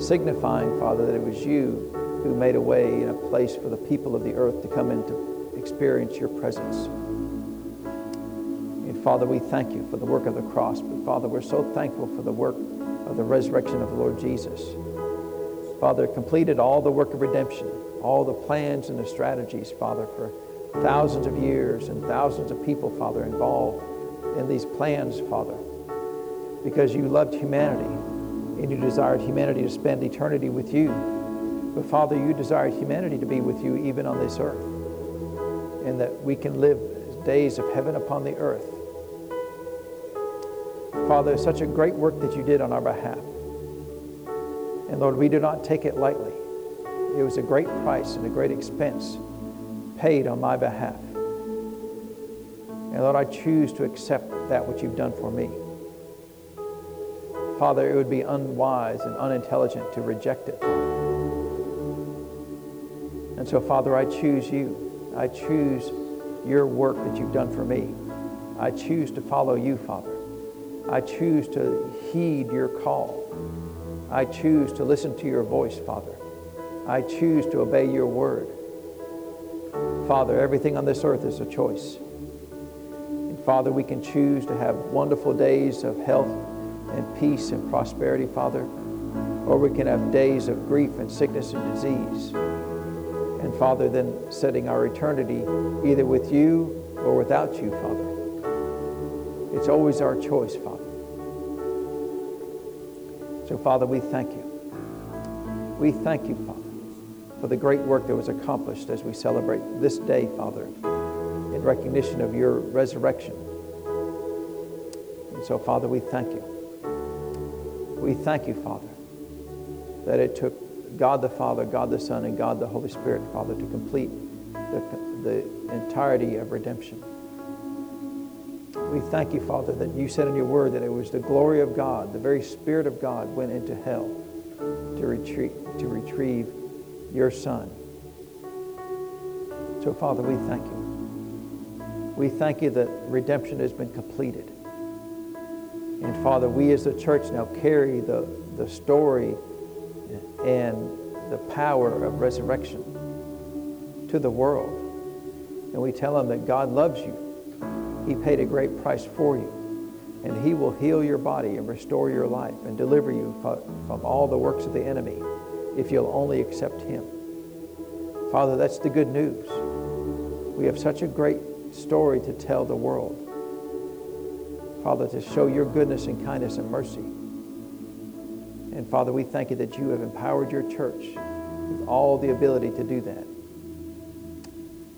signifying, Father, that it was you who made a way and a place for the people of the earth to come in to experience your presence. And Father, we thank you for the work of the cross, but Father, we're so thankful for the work of the resurrection of the Lord Jesus. Father, completed all the work of redemption, all the plans and the strategies, Father, for thousands of years and thousands of people, Father, involved in these plans, Father, because you loved humanity and you desired humanity to spend eternity with you. But Father, you desired humanity to be with you even on this earth, and that we can live days of heaven upon the earth. Father, such a great work that you did on our behalf. And Lord, we do not take it lightly. It was a great price and a great expense paid on my behalf. And Lord, I choose to accept that which you've done for me. Father, it would be unwise and unintelligent to reject it. And so, Father, I choose you. I choose your work that you've done for me. I choose to follow you, Father. I choose to heed your call. I choose to listen to your voice, Father. I choose to obey your word. Father, everything on this earth is a choice. And Father, we can choose to have wonderful days of health and peace and prosperity, Father, or we can have days of grief and sickness and disease. And Father, then setting our eternity either with you or without you, Father. It's always our choice, Father. So, Father, we thank you. We thank you, Father for the great work that was accomplished as we celebrate this day, Father, in recognition of your resurrection. And so, Father, we thank you. We thank you, Father, that it took God the Father, God the Son, and God the Holy Spirit, Father, to complete the, the entirety of redemption. We thank you, Father, that you said in your word that it was the glory of God, the very Spirit of God went into hell to, retreat, to retrieve your Son. So, Father, we thank you. We thank you that redemption has been completed. And, Father, we as the church now carry the, the story and the power of resurrection to the world. And we tell them that God loves you. He paid a great price for you. And He will heal your body and restore your life and deliver you from all the works of the enemy if you'll only accept Him. Father, that's the good news. We have such a great story to tell the world. Father, to show your goodness and kindness and mercy. And Father, we thank you that you have empowered your church with all the ability to do that.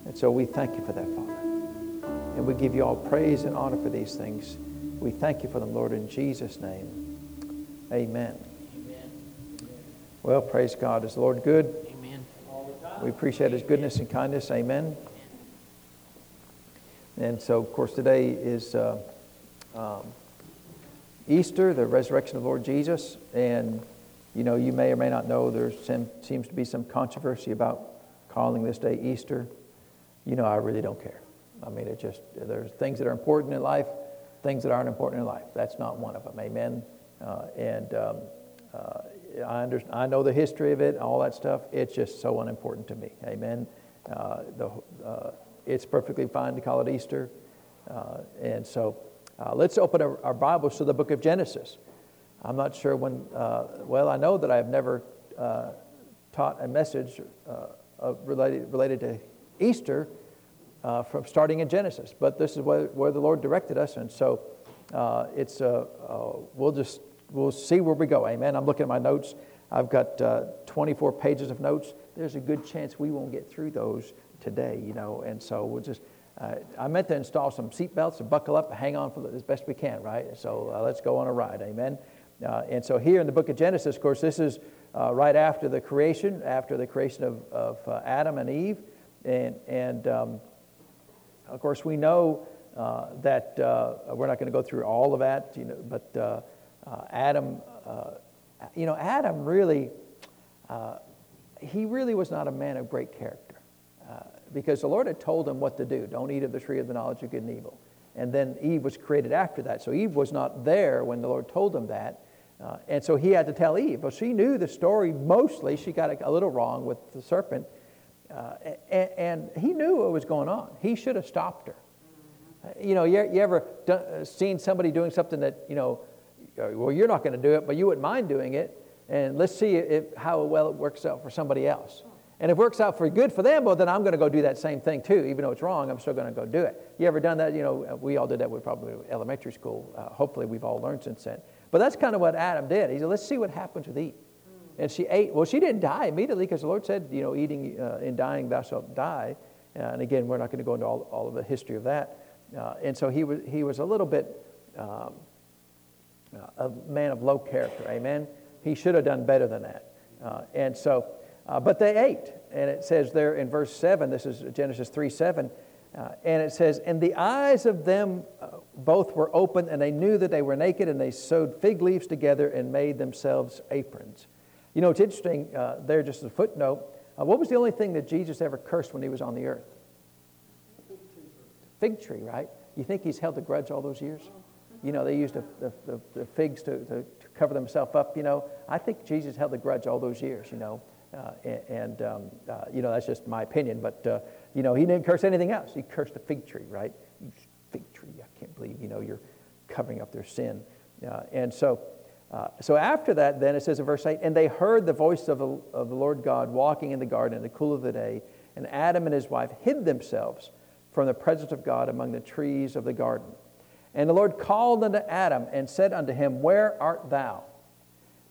And so we thank you for that, Father. And we give you all praise and honor for these things. We thank you for them, Lord, in Jesus' name. Amen. Well, praise God. Is the Lord good? Amen. We appreciate His goodness and kindness. Amen. And so, of course, today is uh, um, Easter, the resurrection of the Lord Jesus. And, you know, you may or may not know there seems to be some controversy about calling this day Easter. You know, I really don't care. I mean, it just, there's things that are important in life, things that aren't important in life. That's not one of them. Amen. Uh, and um, uh, I, under, I know the history of it, all that stuff. It's just so unimportant to me. Amen. Uh, the, uh, it's perfectly fine to call it Easter. Uh, and so uh, let's open our, our, Bibles to the book of Genesis. I'm not sure when, uh, well, I know that I've never uh, taught a message related, related to Easter from starting in Genesis, but this is where, where the Lord directed us. And so it's, we'll just we'll see where we go. Amen. I'm looking at my notes. I've got uh, 24 pages of notes. There's a good chance we won't get through those today, you know, and so we'll just. Uh, I meant to install some seatbelts to buckle up, hang on for as best we can, right? So uh, let's go on a ride, amen. Uh, and so here in the book of Genesis, of course, this is uh, right after the creation, after the creation of, of uh, Adam and Eve, and and um, of course we know that we're not going to go through all of that, you know, but uh, Adam, uh, you know, Adam really, uh, he really was not a man of great character uh, because the Lord had told him what to do don't eat of the tree of the knowledge of good and evil. And then Eve was created after that. So Eve was not there when the Lord told him that. Uh, and so he had to tell Eve. Well, she knew the story mostly. She got a, a little wrong with the serpent. Uh, and, and, he knew what was going on. He should have stopped her. Uh, you know, you, you ever done, uh, seen somebody doing something that, you know, uh, well, you're not going to do it, but you wouldn't mind doing it. And let's see if, how well it works out for somebody else. And if it works out for good for them, well, then I'm going to go do that same thing too. Even though it's wrong, I'm still going to go do it. You ever done that? You know, we all did that with probably elementary school. Uh, hopefully, we've all learned since then. But that's kind of what Adam did. He said, let's see what happens with Eve. And she ate. Well, she didn't die immediately because the Lord said, you know, eating uh, and dying, thou shalt die. Uh, and again, we're not going to go into all, all of the history of that. Uh, and so he was, he was a little bit um, a man of low character. Amen. He should have done better than that. Uh, and so, uh, but they ate. And it says there in verse 7, this is Genesis 3 7, uh, and it says, And the eyes of them uh, both were open, and they knew that they were naked, and they sewed fig leaves together and made themselves aprons. You know, it's interesting, uh, there, just a footnote. Uh, what was the only thing that Jesus ever cursed when he was on the earth? Fig tree, right? You think he's held a grudge all those years? You know, they used the, the, the figs to, to, to, cover themselves up, you know. I think Jesus held a grudge all those years, you know. Uh, and, um, uh, you know, that's just my opinion. But, uh, you know, he didn't curse anything else. He cursed the fig tree, right? Fig tree, I can't believe, you know, you're covering up their sin. And so, uh, so after that, then it says in verse 8, and they heard the voice of the, of the Lord God walking in the garden in the cool of the day, and Adam and his wife hid themselves from the presence of God among the trees of the garden. And the Lord called unto Adam and said unto him, Where art thou?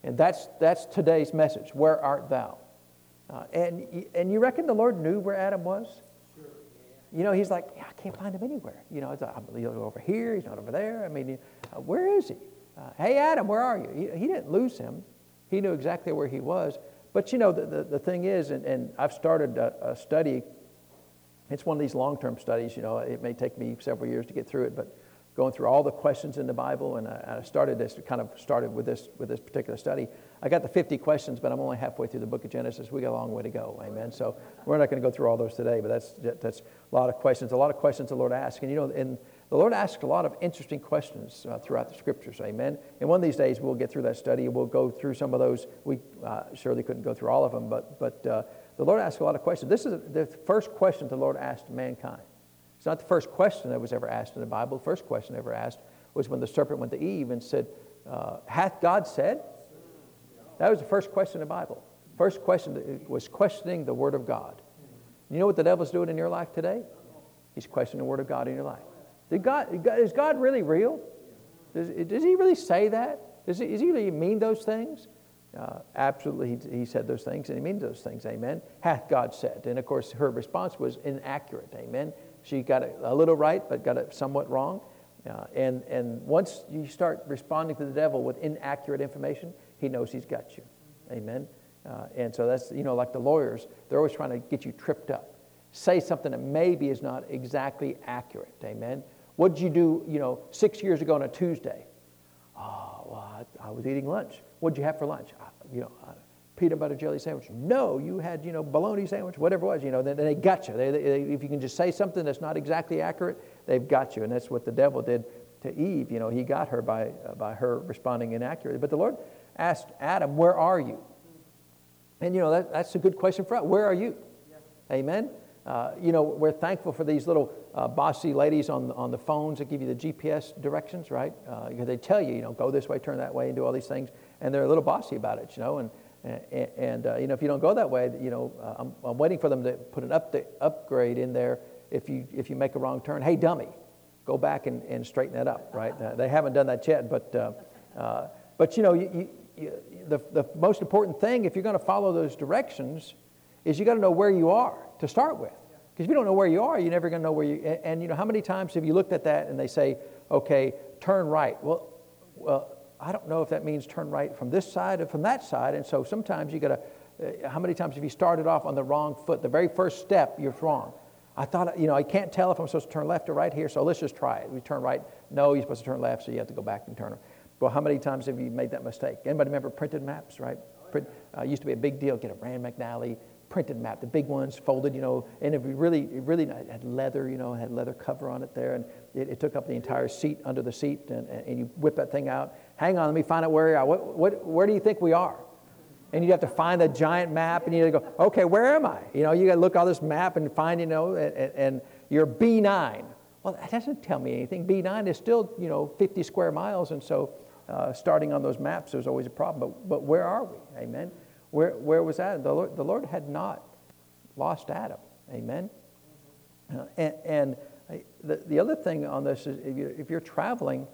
And that's, that's today's message. Where art thou? Uh, and, and you reckon the Lord knew where Adam was? Sure. You know, he's like, yeah, I can't find him anywhere. You know, he's over here, he's not over there. I mean, uh, where is he? Uh, hey, Adam, where are you? He, he, didn't lose him. He knew exactly where he was. But you know, the, the, the thing is, and, and I've started a, a study, it's one of these long term studies. You know, it may take me several years to get through it, but going through all the questions in the Bible, and I, I started this, kind of started with this, with this particular study. I got the 50 questions, but I'm only halfway through the book of Genesis. We got a long way to go, amen. So we're not going to go through all those today, but that's, that's a lot of questions, a lot of questions the Lord asks. And you know, and the Lord asks a lot of interesting questions uh, throughout the scriptures, amen. And one of these days we'll get through that study. And we'll go through some of those. We uh, surely couldn't go through all of them, but, but uh, the Lord asks a lot of questions. This is the first question the Lord asked mankind. It's not the first question that was ever asked in the Bible. The first question ever asked was when the serpent went to Eve and said, uh, Hath God said? That was the first question in the Bible. First question was questioning the Word of God. You know what the devil's doing in your life today? He's questioning the Word of God in your life. Did God, is God really real? Does, does he really say that? Does he, does he really mean those things? Uh, absolutely, he, he, said those things, and he means those things. Amen. Hath God said? And of course, her response was inaccurate. Amen. She got it a little right, but got it somewhat wrong. Uh, and, and once you start responding to the devil with inaccurate information, he knows he's got you. Amen. Uh, and so that's, you know, like the lawyers, they're always trying to get you tripped up. Say something that maybe is not exactly accurate. Amen. What did you do, you know, six years ago on a Tuesday? Oh, well, I, I was eating lunch. What did you have for lunch? I, you know, I, peanut butter jelly sandwich. No, you had, you know, bologna sandwich, whatever it was, you know, then, they got you. They, they, if you can just say something that's not exactly accurate, they've got you. And that's what the devil did to Eve. You know, he got her by, uh, by her responding inaccurately. But the Lord asked Adam, Where are you? And, you know, that, that's a good question for us. Where are you? Yeah. Amen. Uh, you know, we're thankful for these little uh, bossy ladies on, on the phones that give you the GPS directions, right? Uh, they tell you, you know, go this way, turn that way, and do all these things. And they're a little bossy about it, you know. And, and, and uh, you know, if you don't go that way, you know, uh, I'm, I'm, waiting for them to put an update, upgrade in there. If you, if you make a wrong turn, hey, dummy, go back and, and straighten that up, right? Uh, they haven't done that yet, but, uh, uh, but you know, you, you, the, the most important thing, if you're going to follow those directions, is you got to know where you are to start with. Because if you don't know where you are, you're never going to know where you. And, and, you know, how many times have you looked at that and they say, okay, turn right? Well, well, I don't know if that means turn right from this side or from that side. And so sometimes you got to, uh, how many times have you started off on the wrong foot? The very first step, you're wrong. I thought, you know, I can't tell if I'm supposed to turn left or right here, so let's just try it. We turn right. No, you're supposed to turn left, so you have to go back and turn. Well, how many times have you made that mistake? Anybody remember printed maps, right? Print, uh, used to be a big deal. Get a Rand McNally printed map, the big ones folded, you know, and it really, it really had leather, you know, had leather cover on it there, and it, it took up the entire seat under the seat, and, and you whip that thing out. Hang on, let me find out where you are. What, what, where do you think we are? And you have to find the giant map, and you go, okay, where am I? You know, you got to look all this map and find, you know, and, and you're B9. Well, that doesn't tell me anything. B9 is still, you know, 50 square miles, and so uh, starting on those maps, there's always a problem. But, but where are we? Amen. Where, where was Adam? The Lord, the Lord had not lost Adam. Amen. Uh, and, and the, the other thing on this is if you're, if you're traveling,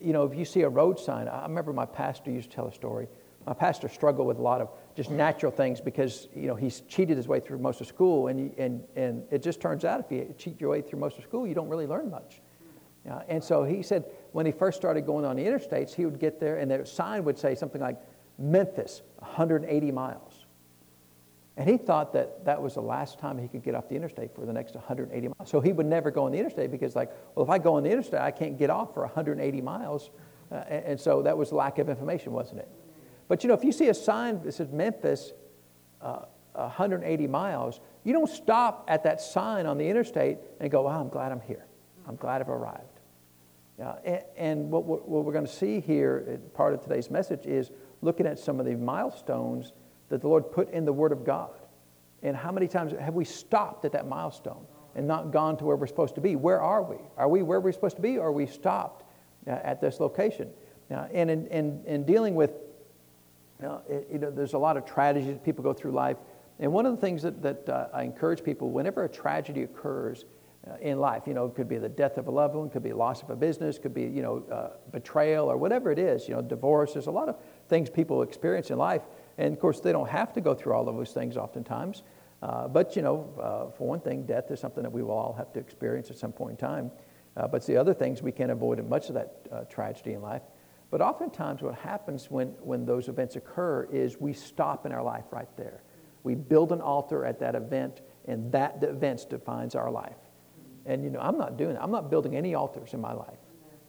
you know, if you see a road sign, I remember my pastor used to tell a story. My pastor struggled with a lot of just natural things because, you know, he's cheated his way through most of school. And, and, and it just turns out if you cheat your way through most of school, you don't really learn much. Uh, and so he said when he first started going on the interstates, he would get there and the sign would say something like Memphis, 180 miles. And he thought that that was the last time he could get off the interstate for the next 180 miles. So he would never go on the interstate because, like, well, if I go on the interstate, I can't get off for 180 miles. Uh, and, and, so that was lack of information, wasn't it? But you know, if you see a sign that says Memphis, uh, 180 miles, you don't stop at that sign on the interstate and go, wow, I'm glad I'm here. I'm glad I've arrived. Uh, and, and what, what, what we're going to see here, part of today's message, is looking at some of the milestones that the Lord put in the Word of God. And how many times have we stopped at that milestone and not gone to where we're supposed to be? Where are we? Are we where we're supposed to be, or are we stopped uh, at this location? Now, and in, in, in, dealing with, uh, you know, there's a lot of tragedies that people go through life. And one of the things that, that uh, I encourage people, whenever a tragedy occurs, uh, in life. You know, it could be the death of a loved one, could be loss of a business, could be, you know, uh, betrayal or whatever it is, you know, divorce. There's a lot of things people experience in life. And of course, they don't have to go through all of those things oftentimes. Uh, but, you know, uh, for one thing, death is something that we will all have to experience at some point in time. Uh, but the other things we can't avoid much of that uh, tragedy in life. But oftentimes, what happens when, when those events occur is we stop in our life right there. We build an altar at that event, and that event defines our life. And, you know, I'm not doing that. I'm not building any altars in my life.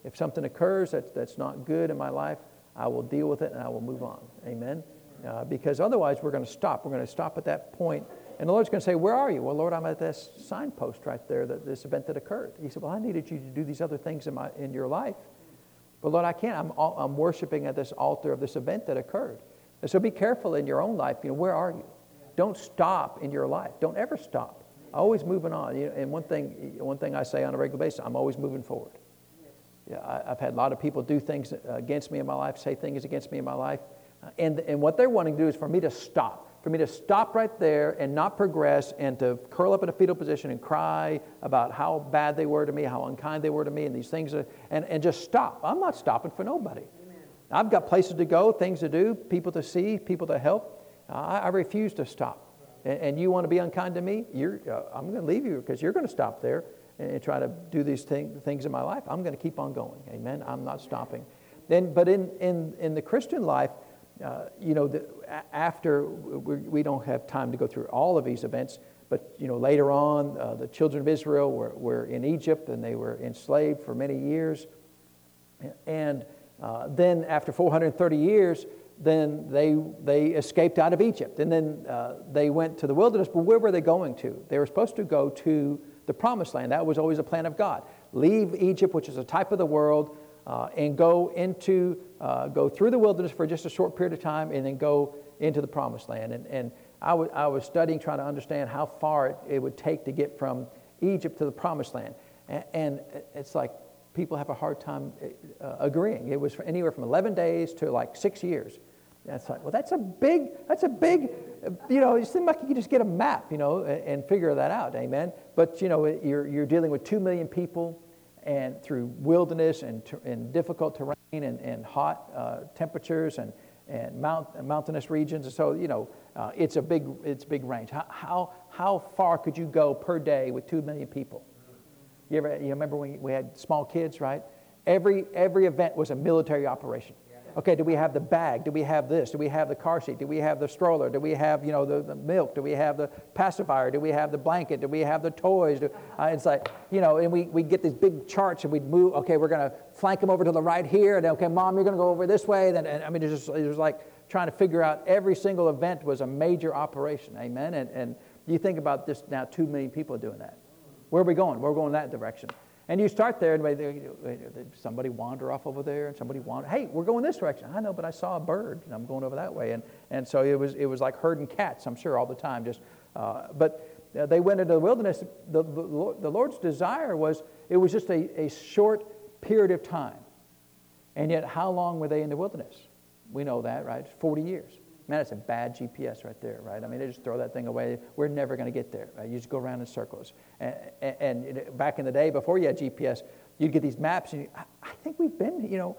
If something occurs that's, that's not good in my life, I will deal with it and I will move on. Amen? Uh, because otherwise, we're going to stop. We're going to stop at that point, And the Lord's going to say, Where are you? Well, Lord, I'm at this signpost right there, that this event that occurred. He said, Well, I needed you to do these other things in, my, in your life. But Lord, I can't. I'm, I'm worshiping at this altar of this event that occurred. And so be careful in your own life. You know, where are you? Don't stop in your life. Don't ever stop. Always moving on. You know, and one thing, one thing I say on a regular basis, I'm always moving forward. Yeah, I, have had a lot of people do things against me in my life, say things against me in my life. And, and what they're wanting to do is for me to stop, for me to stop right there and not progress and to curl up in a fetal position and cry about how bad they were to me, how unkind they were to me, and these things, and, and just stop. I'm not stopping for nobody. Amen. I've got places to go, things to do, people to see, people to help. I, I refuse to stop. And, and, you want to be unkind to me? You're, uh, I'm going to leave you because you're going to stop there and try to do these thing, things in my life. I'm going to keep on going. Amen. I'm not stopping. Then, but in, in, in the Christian life, uh, you know, the, after we don't have time to go through all of these events, but you know, later on, uh, the children of Israel were, were in Egypt and they were enslaved for many years. And uh, then, after 430 years, then they, they escaped out of Egypt. And then uh, they went to the wilderness. But where were they going to? They were supposed to go to the promised land. That was always a plan of God. Leave Egypt, which is a type of the world, uh, and go into, uh, go through the wilderness for just a short period of time, and then go into the promised land. And, and I, w- I was studying, trying to understand how far it, it would take to get from Egypt to the promised land. And, and it's like people have a hard time uh, agreeing. It was anywhere from 11 days to like six years. That's like, well, that's a big, that's a big, you know, it seems like you just get a map, you know, and, and figure that out, amen. But, you know, you're, you're dealing with two million people and through wilderness and, and difficult terrain and, and hot uh, temperatures and, and mount, mountainous regions. And so, you know, uh, it's a big, it's a big range. How, how, how far could you go per day with two million people? You ever, you remember when we had small kids, right? Every, every event was a military operation. Okay, do we have the bag? Do we have this? Do we have the car seat? Do we have the stroller? Do we have, you know, the, the milk? Do we have the pacifier? Do we have the blanket? Do we have the toys? Do, uh, it's like, you know, and we, we get these big charts and we'd move, okay, we're going to flank them over to the right here. And okay, mom, you're going to go over this way. Then, and, I mean, it was, just, it was like trying to figure out every single event was a major operation. Amen. And, and you think about this now, two million people are doing that. Where are we going? We're going that direction. And you start there, and somebody wander off over there, and somebody wander. Hey, we're going this direction. I know, but I saw a bird, and I'm going over that way. And, and so it was, it was like herding cats, I'm sure, all the time. Just, uh, but uh, they went into the wilderness. The, the, the, Lord's desire was, it was just a, a short period of time. And yet, how long were they in the wilderness? We know that, right? 40 years. Man, it's a bad GPS right there, right? I mean, they just throw that thing away. We're never going to get there. Right? You just go around in circles. And, and, back in the day, before you had GPS, you'd get these maps, and you, I think we've been, you know,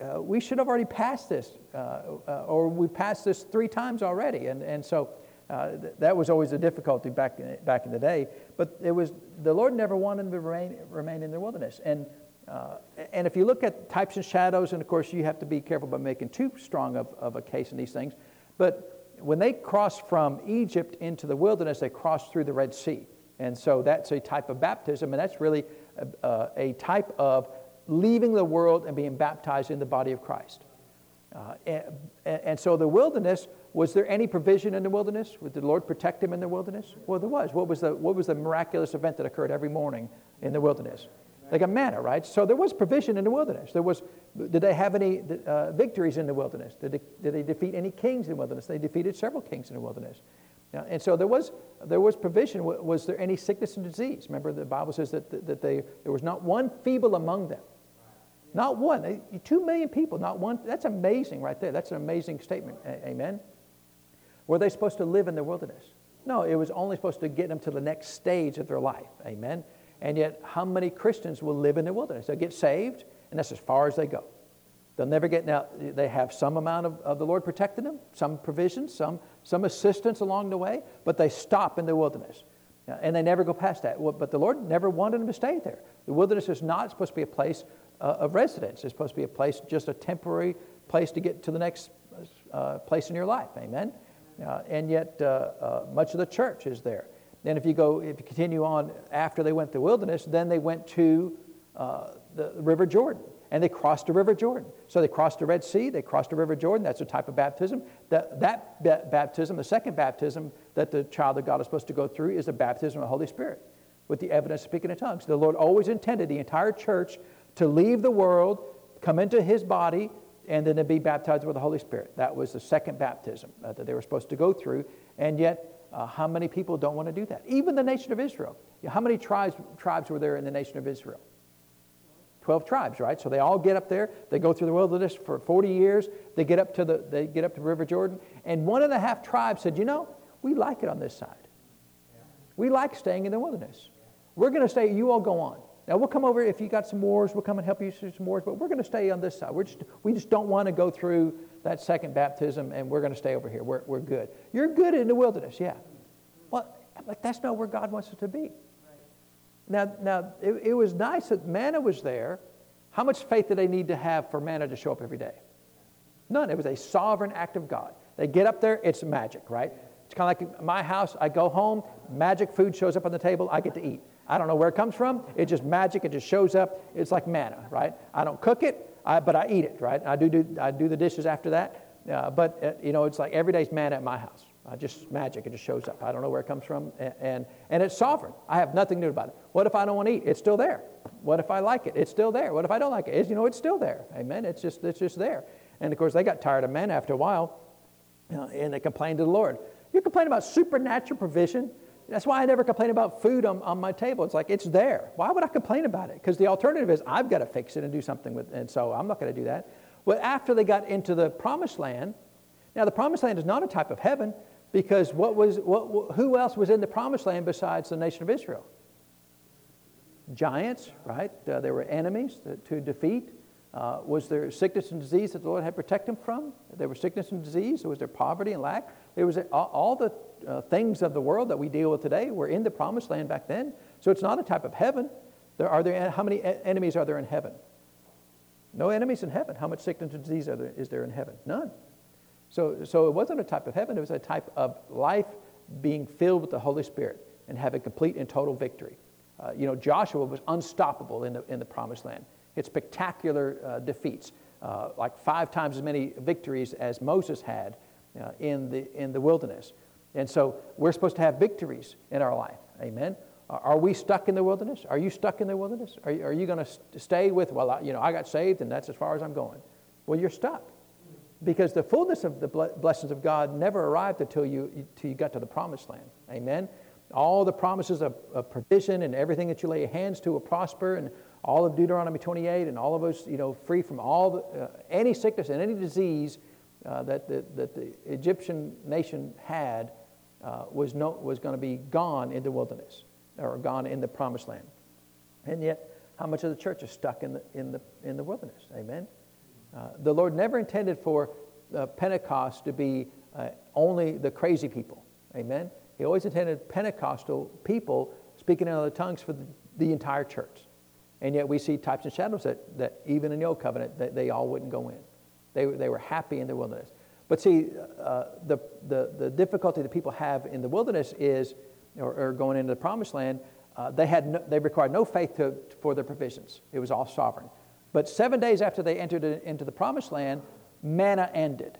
uh, we should have already passed this, uh, uh, or we passed this three times already. And, and so uh, th- that was always a difficulty back in, back in the day. But it was, the Lord never wanted them to remain, remain in the wilderness. And uh, and if you look at types and shadows, and of course you have to be careful about making too strong of, of a case in these things, but when they crossed from Egypt into the wilderness, they crossed through the Red Sea. And so that's a type of baptism, and that's really a, a type of leaving the world and being baptized in the body of Christ. Uh, and, and, so the wilderness, was there any provision in the wilderness? Did the Lord protect him in the wilderness? Well, there was. What was the, what was the miraculous event that occurred every morning in the wilderness? They got manna, right? So there was provision in the wilderness. There was, did they have any uh, victories in the wilderness? Did they, did they defeat any kings in the wilderness? They defeated several kings in the wilderness. Yeah, and so there was, there was provision. Was there any sickness and disease? Remember, the Bible says that, that they, there was not one feeble among them. Not one. Two million people, not one. That's amazing right there. That's an amazing statement. Amen. Were they supposed to live in the wilderness? No, it was only supposed to get them to the next stage of their life. Amen. And yet, how many Christians will live in the wilderness? They'll get saved, and that's as far as they go. They'll never get, now, they have some amount of, of the Lord protecting them, some provision, some, some assistance along the way, but they stop in the wilderness. And they never go past that. But the Lord never wanted them to stay there. The wilderness is not supposed to be a place uh, of residence, it's supposed to be a place, just a temporary place to get to the next uh, place in your life. Amen? Uh, and yet, uh, uh, much of the church is there. Then, if you go, if you continue on after they went to the wilderness, then they went to uh, the River Jordan and they crossed the River Jordan. So they crossed the Red Sea, they crossed the River Jordan. That's a type of baptism. That, that ba- baptism, the second baptism that the child of God is supposed to go through, is the baptism of the Holy Spirit with the evidence of speaking in tongues. The Lord always intended the entire church to leave the world, come into his body, and then to be baptized with the Holy Spirit. That was the second baptism uh, that they were supposed to go through. And yet, uh, how many people don't want to do that? Even the nation of Israel. How many tribes, tribes were there in the nation of Israel? 12 tribes, right? So they all get up there. They go through the wilderness for 40 years. They get up to the, they get up to River Jordan. And one and a half tribes said, you know, we like it on this side. We like staying in the wilderness. We're going to stay, you all go on. Now we'll come over if you got some wars, we'll come and help you through some wars, but we're going to stay on this side. We're just, we just don't want to go through that second baptism and we're going to stay over here. We're, we're good. You're good in the wilderness, yeah. Well, but that's not where God wants us to be. Now, now it, it was nice that manna was there. How much faith did they need to have for manna to show up every day? None. It was a sovereign act of God. They get up there, it's magic, right? It's kind of like my house. I go home, magic food shows up on the table, I get to eat. I don't know where it comes from. It's just magic. It just shows up. It's like manna, right? I don't cook it, I, but I eat it, right? I do, do, I do the dishes after that. Uh, but, uh, you know, it's like every day's manna at my house. Uh, just magic. It just shows up. I don't know where it comes from. And, and, and it's sovereign. I have nothing new about it. What if I don't want to eat? It's still there. What if I like it? It's still there. What if I don't like it? It's, you know, it's still there. Amen. It's just, it's just there. And of course, they got tired of manna after a while, know, and they complained to the Lord. You complain about supernatural provision. That's why I never complain about food on, on my table. It's like it's there. Why would I complain about it? Because the alternative is I've got to fix it and do something with it. And so I'm not going to do that. But after they got into the promised land, now the promised land is not a type of heaven, because what was, what, who else was in the promised land besides the nation of Israel? Giants, right? Uh, there were enemies to, defeat. Uh, was there sickness and disease that the Lord had protected them from? There was sickness and disease. Was there poverty and lack? There was all, all the uh, things of the world that we deal with today were in the promised land back then. So it's not a type of heaven. There are there, how many enemies are there in heaven? No enemies in heaven. How much sickness and disease there, is there in heaven? None. So, so it wasn't a type of heaven, it was a type of life being filled with the Holy Spirit and having complete and total victory. Uh, you know, Joshua was unstoppable in the, in the promised land. It's spectacular uh, defeats. uh, like five times as many victories as Moses had uh, in, the, in the wilderness. And so we're supposed to have victories in our life. Amen. Are we stuck in the wilderness? Are you stuck in the wilderness? Are you, are you going to stay with, well, I, you know, I got saved and that's as far as I'm going? Well, you're stuck. Because the fullness of the blessings of God never arrived until you, until you got to the promised land. Amen. All the promises of, of provision and everything that you lay your hands to will prosper, and all of Deuteronomy 28, and all of us, you know, free from all the, uh, any sickness and any disease uh, that, the, that the Egyptian nation had uh, was, no, was going to be gone in the wilderness or gone in the promised land. And yet, how much of the church is stuck in the, in the, in the wilderness? Amen. Uh, the Lord never intended for uh, Pentecost to be uh, only the crazy people. Amen. He always intended Pentecostal people speaking in other tongues for the, the entire church. And yet we see types and shadows that, that even in the old covenant, that they all wouldn't go in. They, they were happy in the wilderness. But see, uh, the, the, the difficulty that people have in the wilderness is, or, or going into the promised land, uh, they, had no, they required no faith to, for their provisions. It was all sovereign. But seven days after they entered into the promised land, manna ended.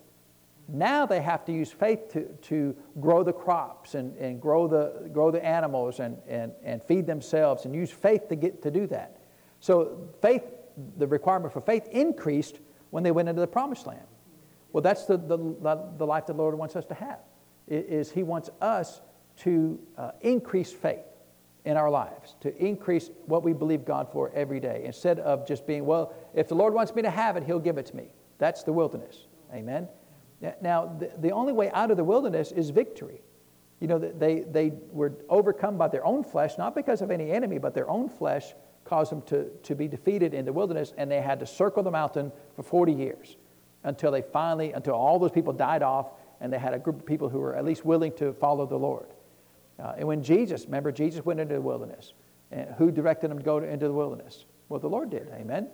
Now they have to use faith to, to grow the crops and, and grow, the, grow the animals and, and, and feed themselves and use faith to, get, to do that. So faith, the requirement for faith increased when they went into the promised land. Well, that's the, the, the life the Lord wants us to have, is He wants us to uh, increase faith in our lives, to increase what we believe God for every day, instead of just being, well, if the Lord wants me to have it, He'll give it to me. That's the wilderness. Amen? Now, the, the only way out of the wilderness is victory. You know, they, they were overcome by their own flesh, not because of any enemy, but their own flesh caused them to, to be defeated in the wilderness, and they had to circle the mountain for 40 years until they finally, until all those people died off and they had a group of people who were at least willing to follow the Lord. Uh, and when Jesus, remember, Jesus went into the wilderness. And who directed him to go to, into the wilderness? Well, the Lord did. Amen.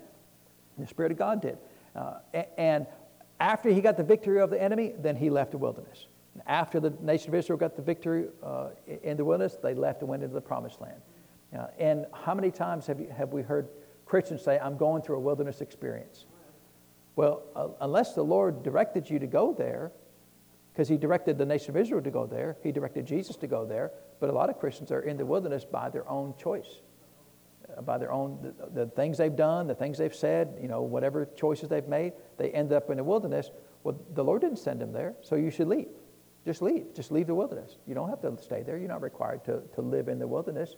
The Spirit of God did. Uh, and after he got the victory over the enemy, then he left the wilderness. After the nation of Israel got the victory uh, in the wilderness, they left and went into the promised land. Uh, and how many times have, you, have we heard Christians say, I'm going through a wilderness experience? Well, uh, unless the Lord directed you to go there, because He directed the nation of Israel to go there, He directed Jesus to go there, but a lot of Christians are in the wilderness by their own choice, uh, by their own, the, the things they've done, the things they've said, you know, whatever choices they've made, they end up in the wilderness. Well, the Lord didn't send them there, so you should leave. Just leave. Just leave the wilderness. You don't have to stay there. You're not required to, to live in the wilderness.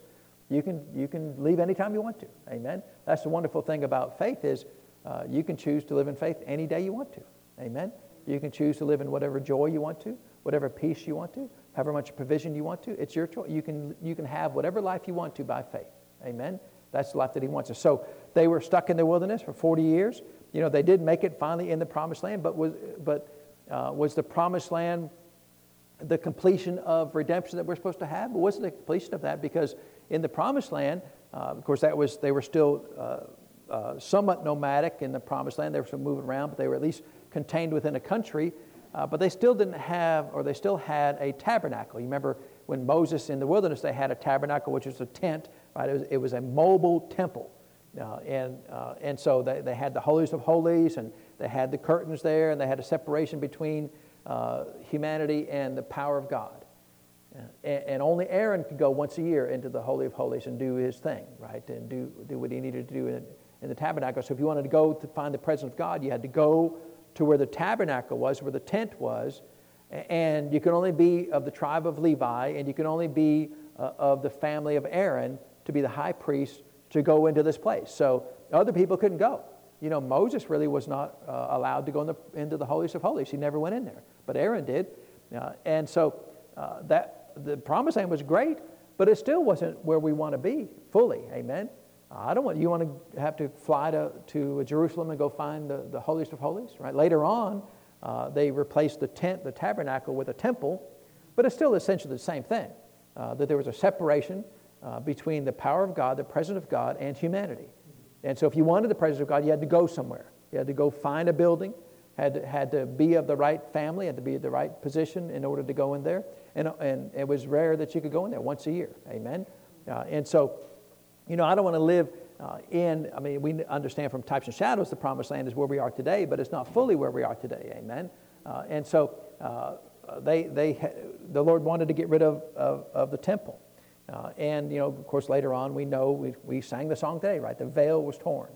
You can, you can leave anytime you want to. Amen. That's the wonderful thing about faith is uh, you can choose to live in faith any day you want to. Amen. You can choose to live in whatever joy you want to, whatever peace you want to, however much provision you want to. It's your choice. You can, you can have whatever life you want to by faith. Amen. That's the life that He wants us. So they were stuck in the wilderness for 40 years. You know, they did make it finally in the promised land, but was, but, uh, was the promised land the completion of redemption that we're supposed to have? But wasn't the completion of that because in the promised land, uh, of course, that was, they were still uh, uh, somewhat nomadic in the promised land. They were moving around, but they were at least contained within a country. Uh, but they still didn't have, or they still had a tabernacle. You remember when Moses in the wilderness, they had a tabernacle, which was a tent, right? It was, it was a mobile temple. Uh, and, uh, and so they, they had the holies of holies, and they had the curtains there, and they had a separation between uh, humanity and the power of God. And, and, only Aaron could go once a year into the Holy of Holies and do his thing, right? And do, do what he needed to do in the tabernacle. So if you wanted to go to find the presence of God, you had to go to where the tabernacle was, where the tent was, and you could only be of the tribe of Levi, and you could only be uh, of the family of Aaron to be the high priest to go into this place. So other people couldn't go. You know, Moses really was not uh, allowed to go in the, into the holiest of holies. He never went in there, but Aaron did. Uh, and so uh, that the promised land was great, but it still wasn't where we want to be fully. Amen. I don't want you want to have to fly to, to Jerusalem and go find the, the holiest of holies, right? Later on, uh, they replaced the tent, the tabernacle, with a temple, but it's still essentially the same thing. Uh, that there was a separation uh, between the power of God, the presence of God, and humanity. And so, if you wanted the presence of God, you had to go somewhere. You had to go find a building, had to, had to be of the right family, had to be at the right position in order to go in there. And, and it was rare that you could go in there once a year. Amen. Uh, and so, you know, I don't want to live uh, in, I mean, we understand from types and shadows the promised land is where we are today, but it's not fully where we are today. Amen. Uh, and so uh, they, they, the Lord wanted to get rid of, of, of the temple. Uh, and, you know, of course, later on, we know, we, we sang the song today, right? The veil was torn.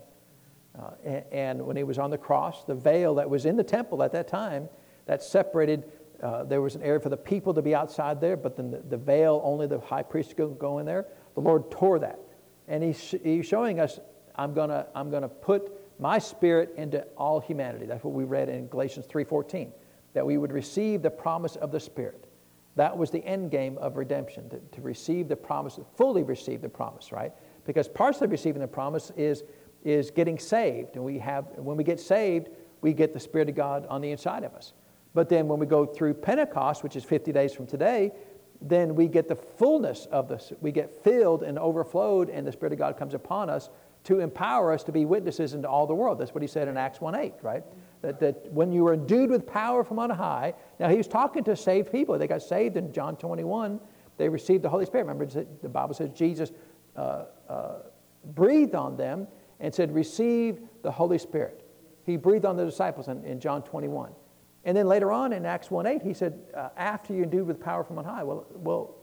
Uh, and, and, when he was on the cross, the veil that was in the temple at that time, that separated, uh, there was an area for the people to be outside there, but then the, the veil, only the high priest could go in there. The Lord tore that. And he's, he's showing us, I'm going to I'm gonna put my spirit into all humanity. That's what we read in Galatians 3.14, that we would receive the promise of the Spirit. That was the end game of redemption, to, to receive the promise, fully receive the promise, right? Because partially receiving the promise is, is getting saved. And we have, when we get saved, we get the Spirit of God on the inside of us. But then when we go through Pentecost, which is 50 days from today, then we get the fullness of this. We get filled and overflowed, and the Spirit of God comes upon us to empower us to be witnesses into all the world. That's what he said in Acts 1 8, right? That, that when you were endued with power from on high, now he was talking to saved people. They got saved in John 21. They received the Holy Spirit. Remember, the Bible says Jesus uh, uh, breathed on them and said, Receive the Holy Spirit. He breathed on the disciples in, in John 21. And then later on in Acts 1 8, he said, uh, After you're endued with power from on high. Well, well,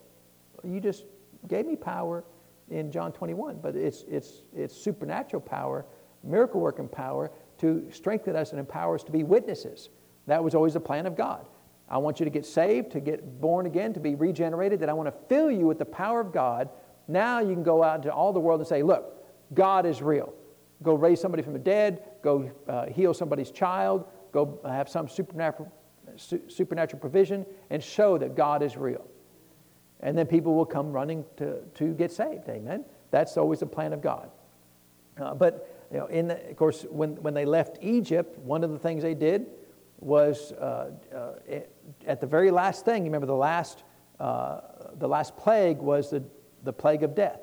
you just gave me power in John 21, but it's, it's, it's supernatural power, miracle working power to strengthen us and empower us to be witnesses. That was always the plan of God. I want you to get saved, to get born again, to be regenerated, that I want to fill you with the power of God. Now you can go out into all the world and say, Look, God is real. Go raise somebody from the dead, go uh, heal somebody's child, go have some supernatural, su- supernatural provision, and show that God is real. And then people will come running to, to get saved. Amen. That's always the plan of God. Uh, but, you know, in the, of course, when, when they left Egypt, one of the things they did was uh, uh, at the very last thing, you remember the last, uh, the last plague was the, the plague of death.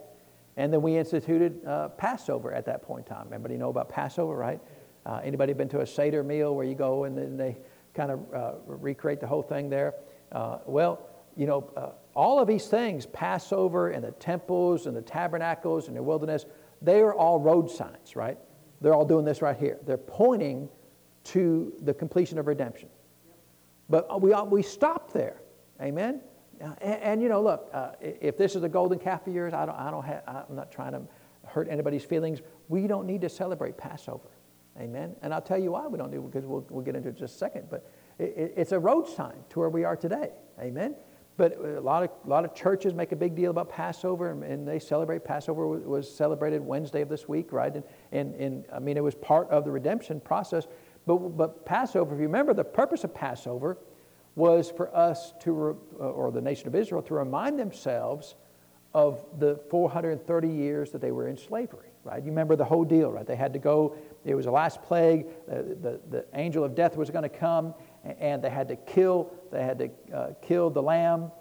And then we instituted uh, Passover at that point in time. Everybody know about Passover, right? Uh, anybody been to a Seder meal where you go and then they kind of uh, recreate the whole thing there? Uh, well, you know, uh, all of these things, Passover and the temples and the tabernacles and the wilderness, they are all road signs, right? They're all doing this right here. They're pointing to the completion of redemption. But we, we stop there. Amen? And, and you know, look, uh, if this is the golden calf of yours, I don't, I don't have, I'm not trying to hurt anybody's feelings. We don't need to celebrate Passover. Amen. And I'll tell you why we don't do it because we'll, we'll get into it in just a second. But it, it, it's a road sign to where we are today. Amen. But a lot of, a lot of churches make a big deal about Passover and, and they celebrate. Passover was, celebrated Wednesday of this week, right? And, and, and I mean, it was part of the redemption process. But, but Passover, if you remember, the purpose of Passover was for us to, re, uh, or the nation of Israel, to remind themselves of the 430 years that they were in slavery, right? You remember the whole deal, right? They had to go it was the last plague. The, the, the angel of death was going to come, and they had to kill. They had to uh, kill the lamb,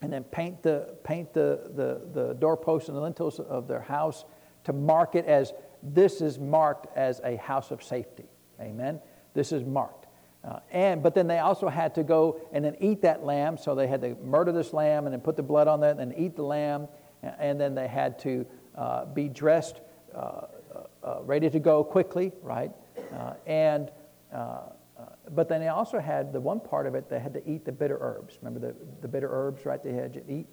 and then paint the paint the, the the doorposts and the lintels of their house to mark it as this is marked as a house of safety. Amen. This is marked. Uh, and but then they also had to go and then eat that lamb. So they had to murder this lamb and then put the blood on that and eat the lamb, and then they had to uh, be dressed uh, uh, ready to go quickly, right? Uh, and uh, uh, but then they also had the one part of it they had to eat the bitter herbs. Remember the, the bitter herbs, right? They had to eat.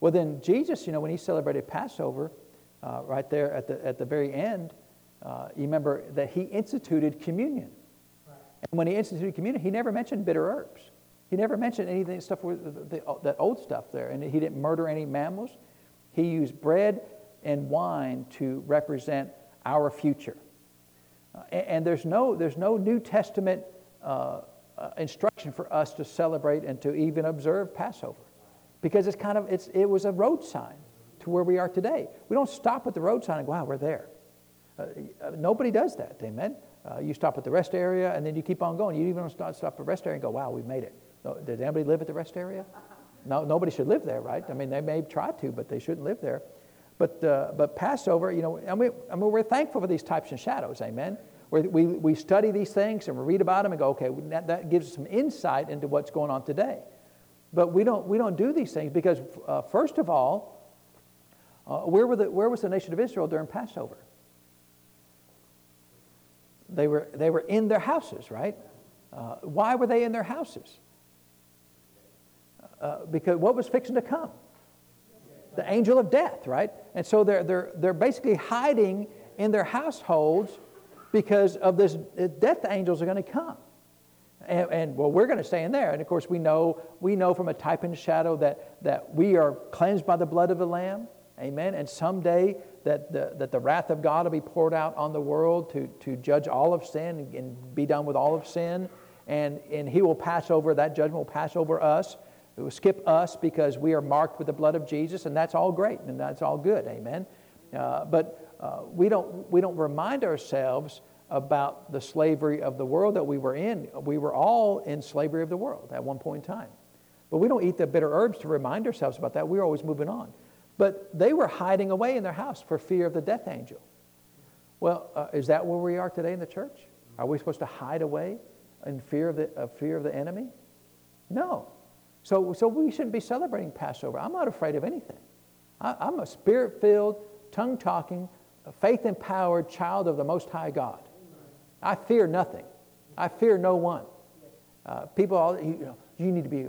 Well, then Jesus, you know, when he celebrated Passover, uh, right there at the at the very end, you remember that he instituted communion. And when he instituted communion, he never mentioned bitter herbs. He never mentioned anything stuff with the, the, that old stuff there, and he didn't murder any mammals. He used bread and wine to represent our future. Uh, and, there's, no, there's no New Testament uh, uh, instruction for us to celebrate and to even observe Passover because it's kind of, it's, it was a road sign to where we are today. We don't stop at the road sign and go, wow, we're there. Uh, uh, nobody does that, amen? You stop at the rest area and then you keep on going. You even don't stop, stop at the rest area and go, wow, we made it. No, did anybody live at the rest area? No, nobody should live there, right? I mean, they may try to, but they shouldn't live there. But, uh, but Passover, you know, I mean, I mean, we're thankful for these types and shadows, amen? Where we, we study these things and we read about them and go, okay, that, that gives us some insight into what's going on today. But we don't, we don't do these things because, uh, first of all, Uh, where, were the, where was the nation of Israel during Passover? They were, they were in their houses, right? Uh, why were they in their houses? Uh, because what was fixing to come? The angel of death, right? And so they're, they're, they're basically hiding in their households because of this uh, death angels are going to come. And, and, well, we're going to stay in there. And of course, we know, we know from a type and shadow that, that we are cleansed by the blood of the Lamb. Amen. And someday that the, that the wrath of God will be poured out on the world to, to judge all of sin and, and be done with all of sin. And, and He will pass over, that judgment will pass over us. Skip us because we are marked with the blood of Jesus, and that's all great and that's all good. Amen. Uh, but uh, we, don't, we don't remind ourselves about the slavery of the world that we were in. We were all in slavery of the world at one point in time. But we don't eat the bitter herbs to remind ourselves about that. We're always moving on. But they were hiding away in their house for fear of the death angel. Well, uh, is that where we are today in the church? Are we supposed to hide away in fear of the, fear of the enemy? No. So, so we shouldn't be celebrating Passover. I'm not afraid of anything. I, I'm a spirit filled, tongue talking, faith empowered child of the Most High God. I fear nothing. I fear no one. Uh, people, all, you, know, you need to be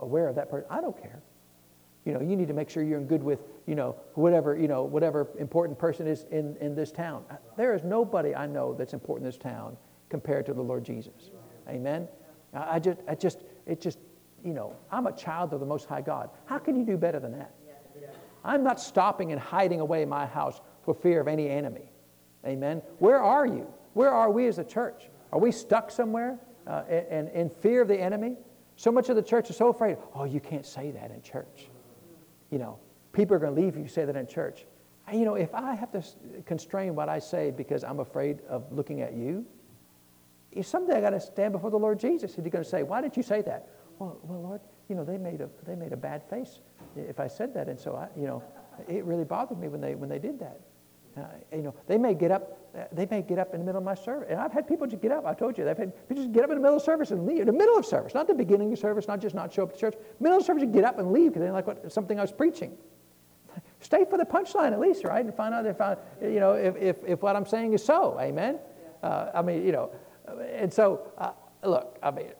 aware of that person. I don't care. You know, you need to make sure you're in good with, you know, whatever, you know, whatever important person is in, in this town. There is nobody I know that's important in this town compared to the Lord Jesus. Amen. I just, I just, it just, you know, I'm a child of the Most High God. How can you do better than that? I'm not stopping and hiding away my house for fear of any enemy. Amen. Where are you? Where are we as a church? Are we stuck somewhere uh, and in fear of the enemy? So much of the church is so afraid. Oh, you can't say that in church. You know, people are going to leave you say that in church. You know, if I have to constrain what I say because I'm afraid of looking at you, someday I got to stand before the Lord Jesus. And he's going to say, "Why did you say that?" Well, well, Lord, you know, they made a they made a bad face if I said that, and so I, you know, it really bothered me when they when they did that. Uh, you know, they may get up. Uh, they may get up in the middle of my service, and I've had people just get up. I told you, they've had people just get up in the middle of service and leave. In the middle of service, not the beginning of service, not just not show up to church. Middle of service, you get up and leave because they like what, something I was preaching. Stay for the punchline at least, right, and find out if I, you know, if, if, if what I'm saying is so. Amen. Uh, I mean, you know, and so uh, look, I mean.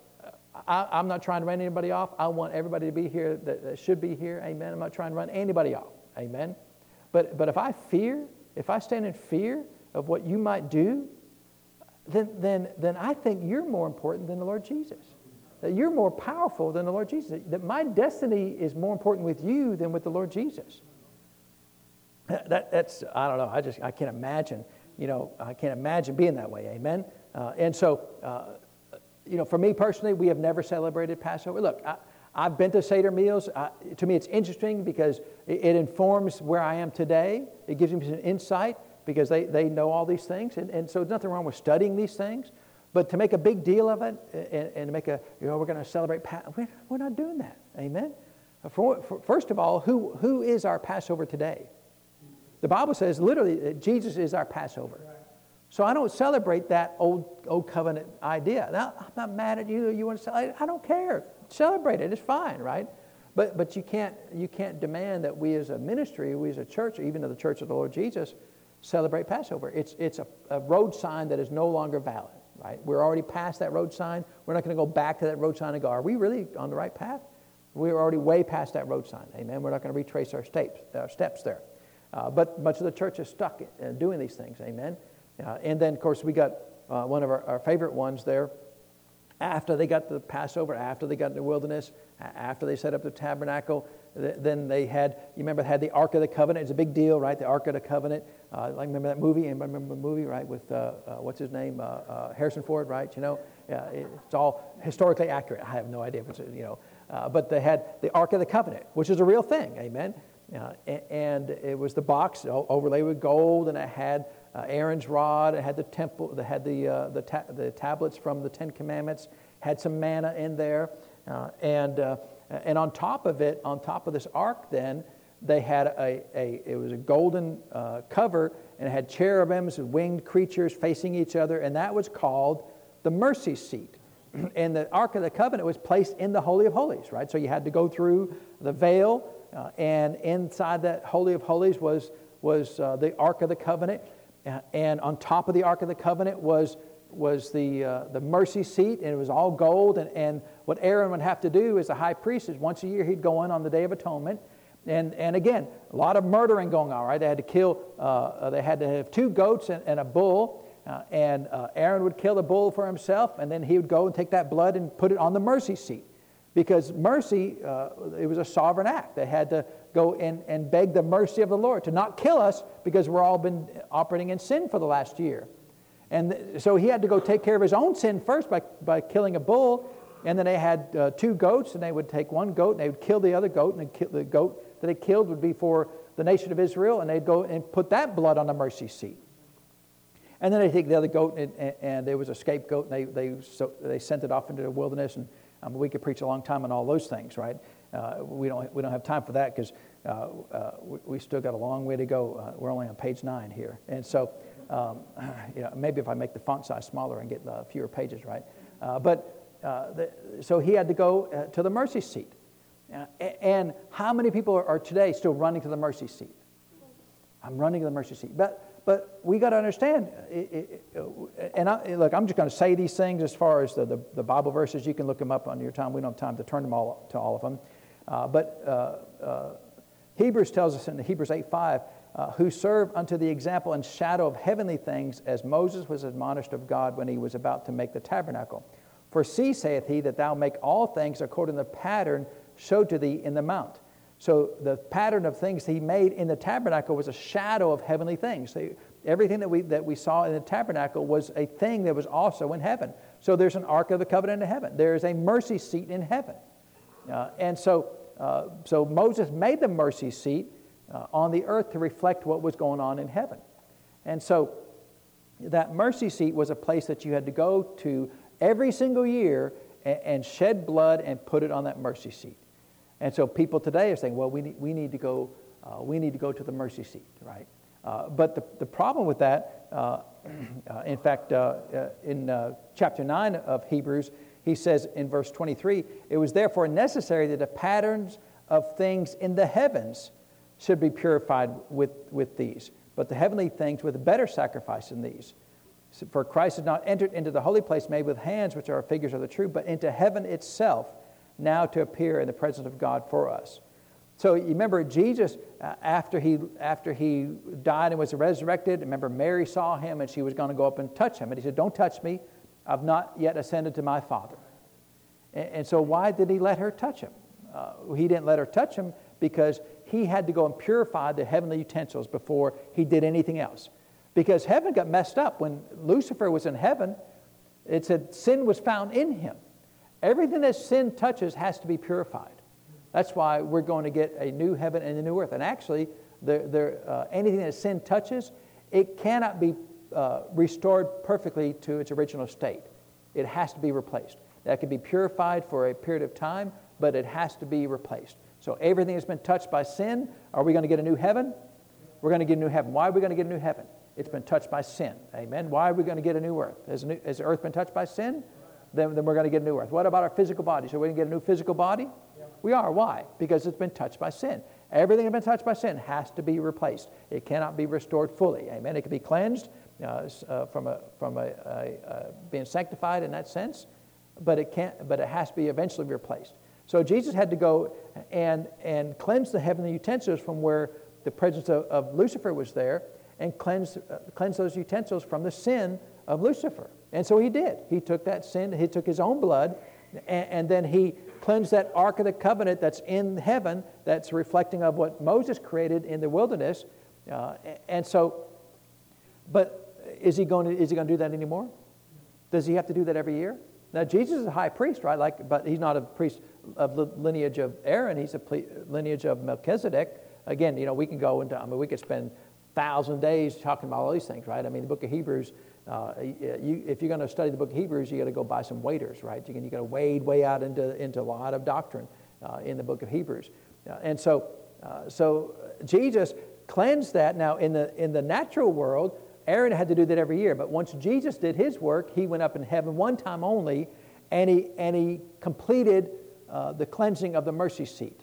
I, am not trying to run anybody off. I want everybody to be here that, that should be here. Amen. I'm not trying to run anybody off. Amen. But, but if I fear if I stand in fear of what you might do, then, then, then I think you're more important than the Lord Jesus. That you're more powerful than the Lord Jesus. That my destiny is more important with you than with the Lord Jesus. That, that's, I don't know, I just, I can't imagine, you know, I can't imagine being that way, amen? Uh, and so, uh, you know, for me personally, we have never celebrated Passover. Look, I, I've been to Seder meals. Uh, to me, it's interesting because it, it, informs where I am today. It gives me some insight because they, they know all these things. And, and so there's nothing wrong with studying these things. But to make a big deal of it and, and to make a, you know, we're going to celebrate, we're, we're not doing that. Amen? For, for, first of all, who, who is our Passover today? The Bible says literally that Jesus is our Passover. So I don't celebrate that old, old covenant idea. Now, I'm not mad at you. You want to celebrate? I don't care celebrate it. It's fine, right? But, but you, can't, you can't demand that we as a ministry, we as a church, even the church of the Lord Jesus, celebrate Passover. It's, it's a, a road sign that is no longer valid, right? We're already past that road sign. We're not going to go back to that road sign and go, are we really on the right path? We're already way past that road sign. Amen. We're not going to retrace our steps, our steps there. Uh, but much of the church is stuck in doing these things. Amen. Uh, and then, of course, we got uh, one of our, our favorite ones there after they got the Passover, after they got in the wilderness, after they set up the tabernacle, then they had, you remember, they had the Ark of the Covenant. It's a big deal, right? The Ark of the Covenant. Uh, like, remember that movie? Anybody remember the movie, right? With, uh, uh, what's his name? Uh, uh, Harrison Ford, right? You know, it's all historically accurate. I have no idea if it's, you know. Uh, but they had the Ark of the Covenant, which is a real thing, amen? and it was the box overlaid with gold, and it had uh, Aaron's rod. It had the temple. It had the uh, the, ta- the tablets from the Ten Commandments. Had some manna in there, uh, and uh, and on top of it, on top of this ark, then they had a, a it was a golden uh, cover, and it had cherubims and winged creatures facing each other, and that was called the mercy seat. and the ark of the covenant was placed in the holy of holies, right? So you had to go through the veil Uh, and inside that Holy of Holies was, was the Ark of the Covenant. And on top of the Ark of the Covenant was, was the, uh, the mercy seat, and it was all gold. And, and what Aaron would have to do as a high priest is once a year he'd go in on the Day of Atonement. And, and again, a lot of murdering going on, right? They had to kill, uh, they had to have two goats and, and a bull. Uh, and uh, Aaron would kill the bull for himself, and then he would go and take that blood and put it on the mercy seat. Because mercy, uh, it was a sovereign act. They had to go and, and beg the mercy of the Lord to not kill us because we're all been operating in sin for the last year. And so he had to go take care of his own sin first by, by killing a bull. And then they had uh, two goats, and they would take one goat and they would kill the other goat, and the goat that they killed would be for the nation of Israel, and they'd go and put that blood on the mercy seat. And then they take the other goat, and, and, and there was a scapegoat, and they, they, so they sent it off into the wilderness. And um, we could preach a long time on all those things, right? Uh, we, don't, we don't have time for that because uh, uh, we, we, still got a long way to go. We're only on page nine here. And so, um, you know, maybe if I make the font size smaller and get fewer pages, right? But the, so he had to go to the mercy seat. and how many people are, are today still running to the mercy seat? I'm running to the mercy seat. But but we got to understand, and I, look, I'm just going to say these things as far as the, the, the, Bible verses. You can look them up on your time. We don't have time to turn them all to all of them. Uh, but uh, uh, Hebrews tells us in Hebrews 8 5, uh, who serve unto the example and shadow of heavenly things, as Moses was admonished of God when he was about to make the tabernacle. For see, saith he, that thou make all things according to the pattern showed to thee in the mount. So the pattern of things he made in the tabernacle was a shadow of heavenly things. So everything that we, that we saw in the tabernacle was a thing that was also in heaven. So there's an Ark of the Covenant in heaven. There is a mercy seat in heaven. Uh, and so, uh, so Moses made the mercy seat uh, on the earth to reflect what was going on in heaven. And so that mercy seat was a place that you had to go to every single year and, and shed blood and put it on that mercy seat. And so people today are saying, well, we need, we need, to, go, uh, we need to go to the mercy seat, right? Uh, but the, the problem with that, uh, in fact, in chapter 9 of Hebrews, he says in verse 23 it was therefore necessary that the patterns of things in the heavens should be purified with, with these, but the heavenly things with a better sacrifice than these. For Christ has not entered into the holy place made with hands, which are figures of the truth, but into heaven itself now to appear in the presence of God for us. So you remember Jesus, uh, after, he, after he died and was resurrected, remember Mary saw him and she was going to go up and touch him. And he said, Don't touch me. I've not yet ascended to my Father. And, and so why did he let her touch him? Uh, he didn't let her touch him because he had to go and purify the heavenly utensils before he did anything else. Because heaven got messed up. When Lucifer was in heaven, it said sin was found in him. Everything that sin touches has to be purified. That's why we're going to get a new heaven and a new earth. And actually, the, the, uh, anything that sin touches, it cannot be uh, restored perfectly to its original state. It has to be replaced. That can be purified for a period of time, but it has to be replaced. So everything that's been touched by sin, are we going to get a new heaven? We're going to get a new heaven. Why are we going to get a new heaven? It's been touched by sin. Amen. Why are we going to get a new earth? Has, new, has the earth been touched by sin? then, then we're going to get a new earth. What about our physical body? So we're going to get a new physical body? Yeah. We are. Why? Because it's been touched by sin. Everything that's been touched by sin has to be replaced. It cannot be restored fully. Amen. It can be cleansed from, a, from a, a, a, being sanctified in that sense, but it, can't, but it has to be eventually replaced. So Jesus had to go and, and cleanse the heavenly utensils from where the presence of, of Lucifer was there and cleanse, uh, cleanse those utensils from the sin of Lucifer. And so he did. He took that sin, he took his own blood, and, and, then he cleansed that Ark of the Covenant that's in heaven, that's reflecting of what Moses created in the wilderness. Uh, and so, but is he, going to, is he going to do that anymore? Does he have to do that every year? Now, Jesus is a high priest, right? Like, but he's not a priest of the lineage of Aaron, he's a lineage of Melchizedek. Again, you know, we can go into, I mean, we could spend thousand days talking about all these things, right? I mean, the book of Hebrews uh, you, if you're going to study the book of Hebrews, you got to go buy some waders, right? You, you got to wade way out into, into a lot of doctrine uh, in the book of Hebrews. Uh, and so, uh, so Jesus cleansed that. Now, in the, in the natural world, Aaron had to do that every year. But once Jesus did his work, he went up in heaven one time only, and he, and he completed uh, the cleansing of the mercy seat.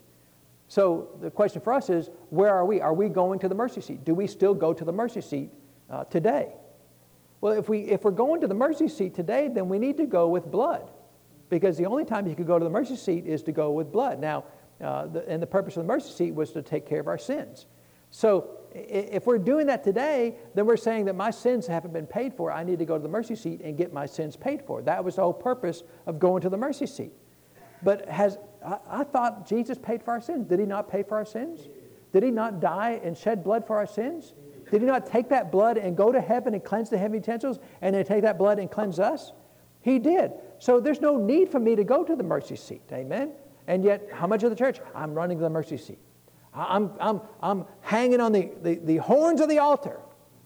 So the question for us is where are we? Are we going to the mercy seat? Do we still go to the mercy seat uh, today? Well, if, we, if we're going to the mercy seat today, then we need to go with blood. Because the only time you could go to the mercy seat is to go with blood. Now, uh, the, and the purpose of the mercy seat was to take care of our sins. So if we're doing that today, then we're saying that my sins haven't been paid for. I need to go to the mercy seat and get my sins paid for. That was the whole purpose of going to the mercy seat. But has I, I thought Jesus paid for our sins. Did he not pay for our sins? Did he not die and shed blood for our sins? Did he not take that blood and go to heaven and cleanse the heavy utensils and then take that blood and cleanse us? He did. So there's no need for me to go to the mercy seat. Amen? And yet, how much of the church? I'm running to the mercy seat. I'm, I'm, I'm hanging on the, the, the horns of the altar.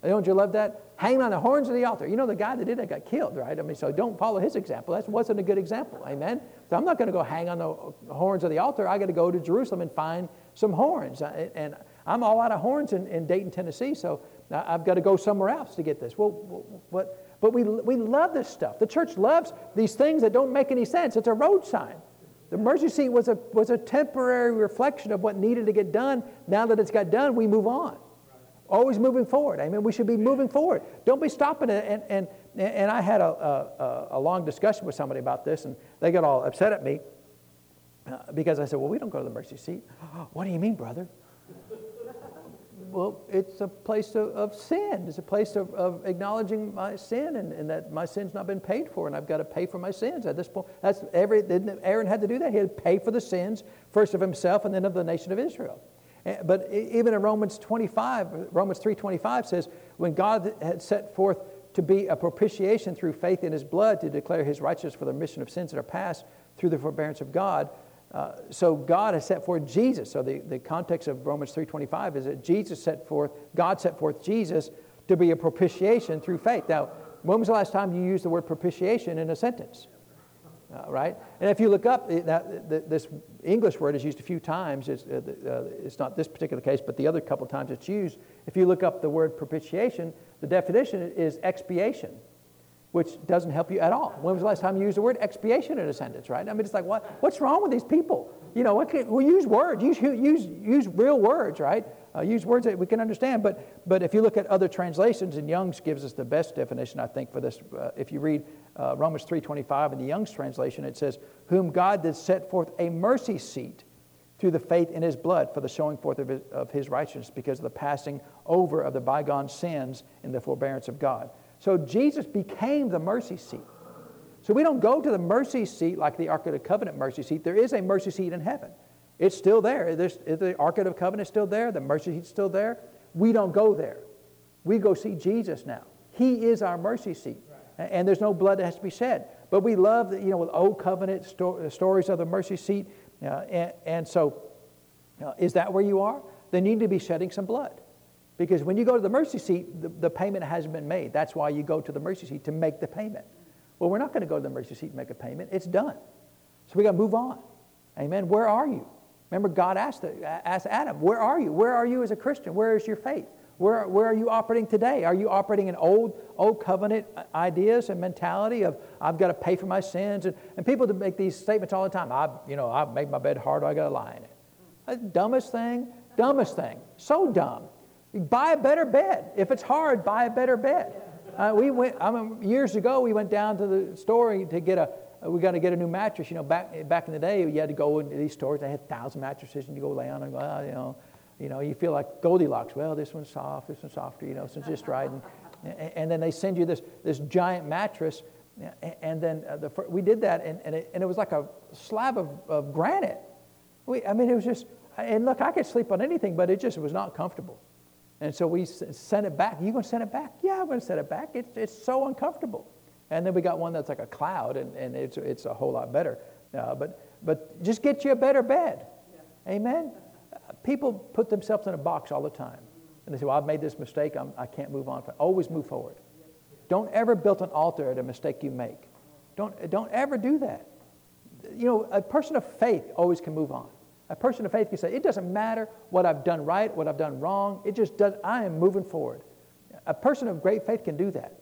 Don't you love that? Hanging on the horns of the altar. You know, the guy that did that got killed, right? I mean, so don't follow his example. That wasn't a good example. Amen? So I'm not going to go hang on the horns of the altar. I got to go to Jerusalem and find some horns. And I'm all out of horns in, in Dayton, Tennessee, so I've got to go somewhere else to get this. Well, what? But we, we love this stuff. The church loves these things that don't make any sense. It's a road sign. The mercy seat was a, was a temporary reflection of what needed to get done. Now that it's got done, we move on. Always moving forward. I mean, We should be moving forward. Don't be stopping it. And, and, and I had a, a, a long discussion with somebody about this, and they got all upset at me uh, because I said, Well, we don't go to the mercy seat. what do you mean, brother? Well, it's a place of, of sin. It's a place of, of acknowledging my sin and, and, that my sin's not been paid for, and I've got to pay for my sins. At this point, that's every Aaron had to do that. He had to pay for the sins first of himself and then of the nation of Israel. Eh, but even in Romans 25, Romans 3:25 says, when God had set forth to be a propitiation through faith in His blood to declare His righteousness for the remission of sins that are past through the forbearance of God, uh, so God has set forth Jesus. So the, the context of Romans 3.25 is that Jesus set forth, God set forth Jesus to be a propitiation through faith. Now, when was the last time you used the word propitiation in a sentence? Uh, right? And if you look up, that, this English word is used a few times. It's, uh, uh, it's not this particular case, but the other couple times it's used. If you look up the word propitiation, the definition is expiation which doesn't help you at all. When was the last time you used the word expiation in a sentence, right? I mean, it's like, what, what's wrong with these people? You know, we use words, use, use, use real words, right? Uh, use words that we can understand. But, but if you look at other translations, and Young's gives us the best definition, I think, for this. Uh, if you read uh, Romans 3.25 in the Young's translation, it says, whom God did set forth a mercy seat through the faith in his blood for the showing forth of his, of his righteousness because of the passing over of the bygone sins in the forbearance of God. So Jesus became the mercy seat. So we don't go to the mercy seat like the Ark of the Covenant mercy seat. There is a mercy seat in heaven. It's still there. There's, the Ark of the Covenant is still there. The mercy seat is still there. We don't go there. We go see Jesus now. He is our mercy seat. And there's no blood that has to be shed. But we love, the, you know, with old covenant sto- stories of the mercy seat. Uh, and, and, so, uh, is that where you are? They need to be shedding some blood. Because when you go to the mercy seat, the, the payment hasn't been made. That's why you go to the mercy seat to make the payment. Well, we're not going to go to the mercy seat and make a payment. It's done. So we got to move on. Amen. Where are you? Remember, God asked, asked Adam, Where are you? Where are you as a Christian? Where is your faith? Where, where are you operating today? Are you operating in old, old covenant ideas and mentality of I've got to pay for my sins? And, and people make these statements all the time. I, you know, I've made my bed hard, I got to lie in it. The dumbest thing, dumbest thing. So dumb. Buy a better bed. If it's hard, buy a better bed. Uh, we went I mean, years ago. We went down to the store to get a. We got to get a new mattress. You know, back back in the day, you had to go into these stores. They had thousand mattresses, and you go lay on and go, oh, you know, you know, you feel like Goldilocks. Well, this one's soft, this one's softer. You know, so it's just right. And, and then they send you this this giant mattress, and then uh, the, we did that, and, and, it, and it was like a slab of, of granite. We, I mean, it was just. And look, I could sleep on anything, but it just was not comfortable. And so we sent it back. You going to send it back? Yeah, I'm going to send it back. It's, it's so uncomfortable. And then we got one that's like a cloud, and, and it's, it's a whole lot better. Uh, but, but just get you a better bed. Yeah. Amen? Uh, people put themselves in a box all the time. And they say, well, I've made this mistake. I'm, I can't move on. Always move forward. Don't ever build an altar at a mistake you make. Don't, don't ever do that. You know, a person of faith always can move on. A person of faith can say, it doesn't matter what I've done right, what I've done wrong. It just does, I am moving forward. A person of great faith can do that.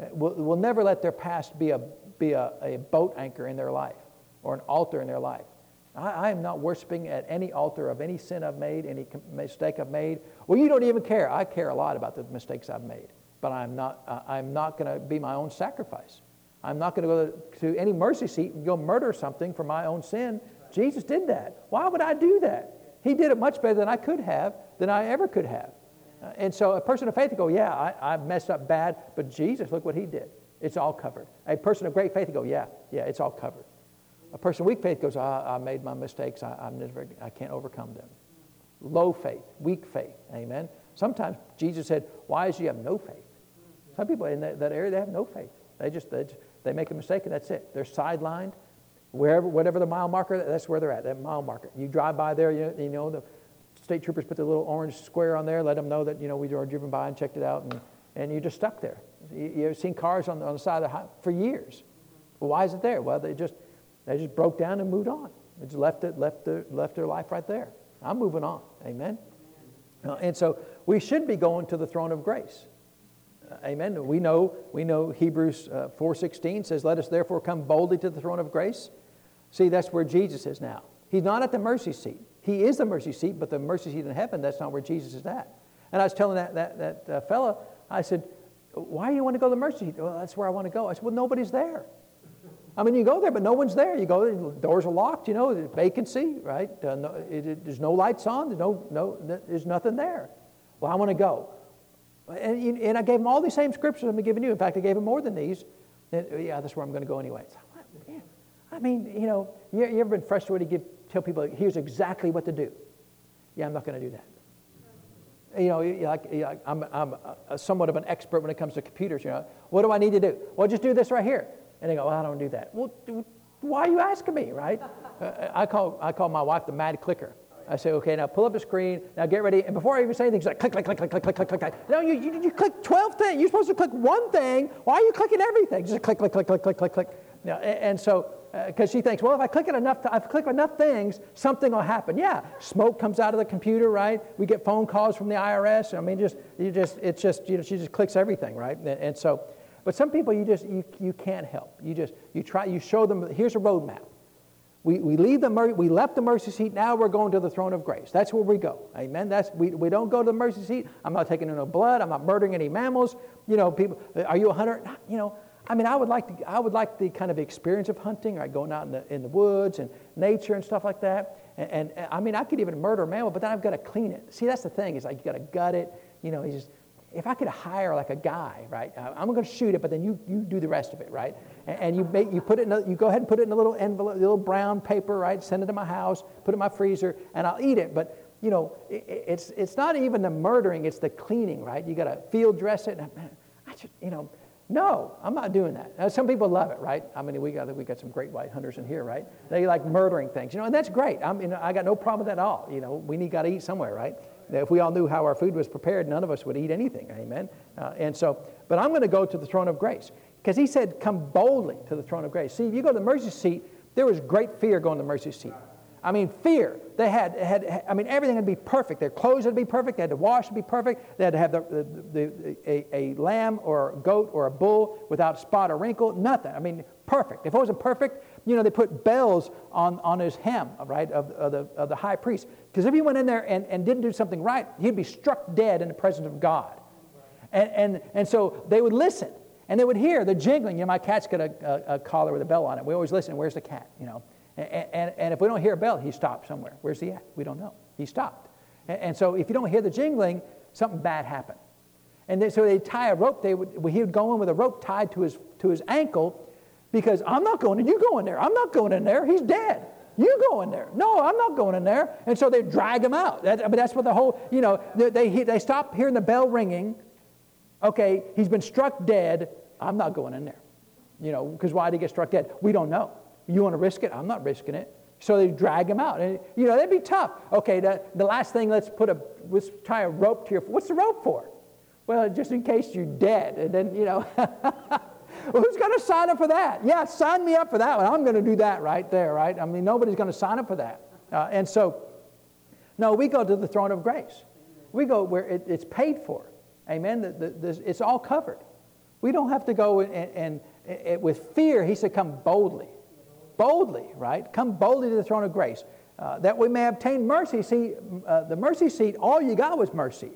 Uh, will, will never let their past be, a, be a, a boat anchor in their life or an altar in their life. I, I am not worshiping at any altar of any sin I've made, any mistake I've made. Well, you don't even care. I care a lot about the mistakes I've made, but I'm not, I'm not going to be my own sacrifice. I'm not going to go to any mercy seat and go murder something for my own sin. Jesus did that. Why would I do that? He did it much better than I could have, than I ever could have. Uh, and so a person of faith would go, Yeah, I, I messed up bad, but Jesus, look what he did. It's all covered. A person of great faith would go, Yeah, yeah, it's all covered. A person of weak faith goes, I, I made my mistakes. I, I'm never, I can't overcome them. Low faith, weak faith. Amen. Sometimes Jesus said, Why is you have no faith? Some people in that, that area, they have no faith. They just, they, just, they make a mistake and that's it. They're sidelined. Wherever, whatever the mile marker, that's where they're at, that mile marker. You drive by there, you, you know, the state troopers put the little orange square on there, let them know that, you know, we are driven by and checked it out, and, and you're just stuck there. You, you've seen cars on the, on the side of the highway for years. Well, why is it there? Well, they just, they just broke down and moved on. They just left, it, left, their, left their life right there. I'm moving on. Amen? Uh, and so we should be going to the throne of grace. Amen. We know, we know Hebrews uh, 4.16 says, Let us therefore come boldly to the throne of grace. See, that's where Jesus is now. He's not at the mercy seat. He is the mercy seat, but the mercy seat in heaven, that's not where Jesus is at. And I was telling that, that, that uh, fellow, I said, why do you want to go to the mercy seat? Well, that's where I want to go. I said, well, nobody's there. I mean, you go there, but no one's there. You go, the doors are locked, you know, vacancy, right? Uh, no, it, it, there's no lights on, there's, no, no, there's nothing there. Well, I want to go. And, and I gave him all these same scriptures I'm giving you. In fact, I gave him more than these. And, oh, yeah, that's where I'm going to go anyway. I mean, you know, you, you ever been frustrated to give, tell people, here's exactly what to do? Yeah, I'm not going to do that you know, like, I'm, I'm somewhat of an expert when it comes to computers. You know, what do I need to do? Well, just do this right here. And they go, well, I don't do that. Well, why are you asking me, right? I, call, I call my wife the mad clicker. I say, okay, now pull up the screen, now get ready. And before I even say anything, she's like, click, click, click, click, click, click, click, click. No, you, you, you click 12 things. You're supposed to click one thing. Why are you clicking everything? Just click, click, click, click, click, click, click. Now, and, so, because uh, she thinks, well, if I click it enough, if I click enough things, something will happen. Yeah, smoke comes out of the computer, right? We get phone calls from the IRS. I mean, just you just it's just you know she just clicks everything, right? And, and so, but some people you just you, you can't help. You just you try you show them here's a roadmap. We, we leave the we left the mercy seat. Now we're going to the throne of grace. That's where we go. Amen. That's we, we don't go to the mercy seat. I'm not taking no blood. I'm not murdering any mammals. You know, people. Are you a hunter? You know. I mean, I would like to, I would like the kind of experience of hunting, right? Going out in the in the woods and nature and stuff like that. And, and, and I mean, I could even murder a mammal, but then I've got to clean it. See, that's the thing. Is like you got to gut it. You know, you just if I could hire like a guy, right? Uh, I'm going to shoot it, but then you, you do the rest of it, right? And, and you make you put it in a, you go ahead and put it in a little envelope, a little brown paper, right? Send it to my house, put it in my freezer, and I'll eat it. But you know, it, it's it's not even the murdering; it's the cleaning, right? You got to field dress it. And, man, I just, you know, no, I'm not doing that. Now, some people love it, right? I mean, we got we got some great white hunters in here, right? They like murdering things, you know, and that's great. I mean, I got no problem with that at all. You know, we need got to eat somewhere, right? If we all knew how our food was prepared, none of us would eat anything. Amen. Uh, and so, but I'm going to go to the throne of grace because he said, "Come boldly to the throne of grace." See, if you go to the mercy seat, there was great fear going to the mercy seat. I mean, fear. They had, had, I mean, everything had to be perfect. Their clothes had to be perfect. They had to wash to be perfect. They had to have the, the, the, a, a lamb or a goat or a bull without spot or wrinkle. Nothing. I mean, perfect. If it wasn't perfect, you know, they put bells on, on his hem, right, of, of, the, of the high priest. Because if he went in there and, and didn't do something right, he'd be struck dead in the presence of God. And, and, and so they would listen and they would hear the jingling. You know, my cat's got a, a, a collar with a bell on it. We always listen. Where's the cat? You know. And, and, and, if we don't hear a bell, he stopped somewhere. Where's he at? We don't know. He stopped. And, and so if you don't hear the jingling, something bad happened. And then, so they tie a rope. They would, he would go in with a rope tied to his, to his ankle because I'm not going in. You go in there. I'm not going in there. He's dead. You go in there. No, I'm not going in there. And so they drag him out. That, that's what the whole, you know, they, they, they stop hearing the bell ringing. Okay, he's been struck dead. I'm not going in there. You know, because why did he get struck dead? We don't know. You want to risk it? I'm not risking it. So they drag him out. And, you know, that'd be tough. Okay, the, the last thing, let's put a, let's tie a rope to your, what's the rope for? Well, just in case you're dead. And then, you know, well, who's going to sign up for that? Yeah, sign me up for that one. I'm going to do that right there, right? I mean, nobody's going to sign up for that. Uh, and so, no, we go to the throne of grace. We go where it, it's paid for. Amen. The, the, the, it's all covered. We don't have to go and, and, and, and with fear. He said, come boldly. boldly, right? Come boldly to the throne of grace, uh, that we may obtain mercy. See, uh, the mercy seat, all you got was mercy.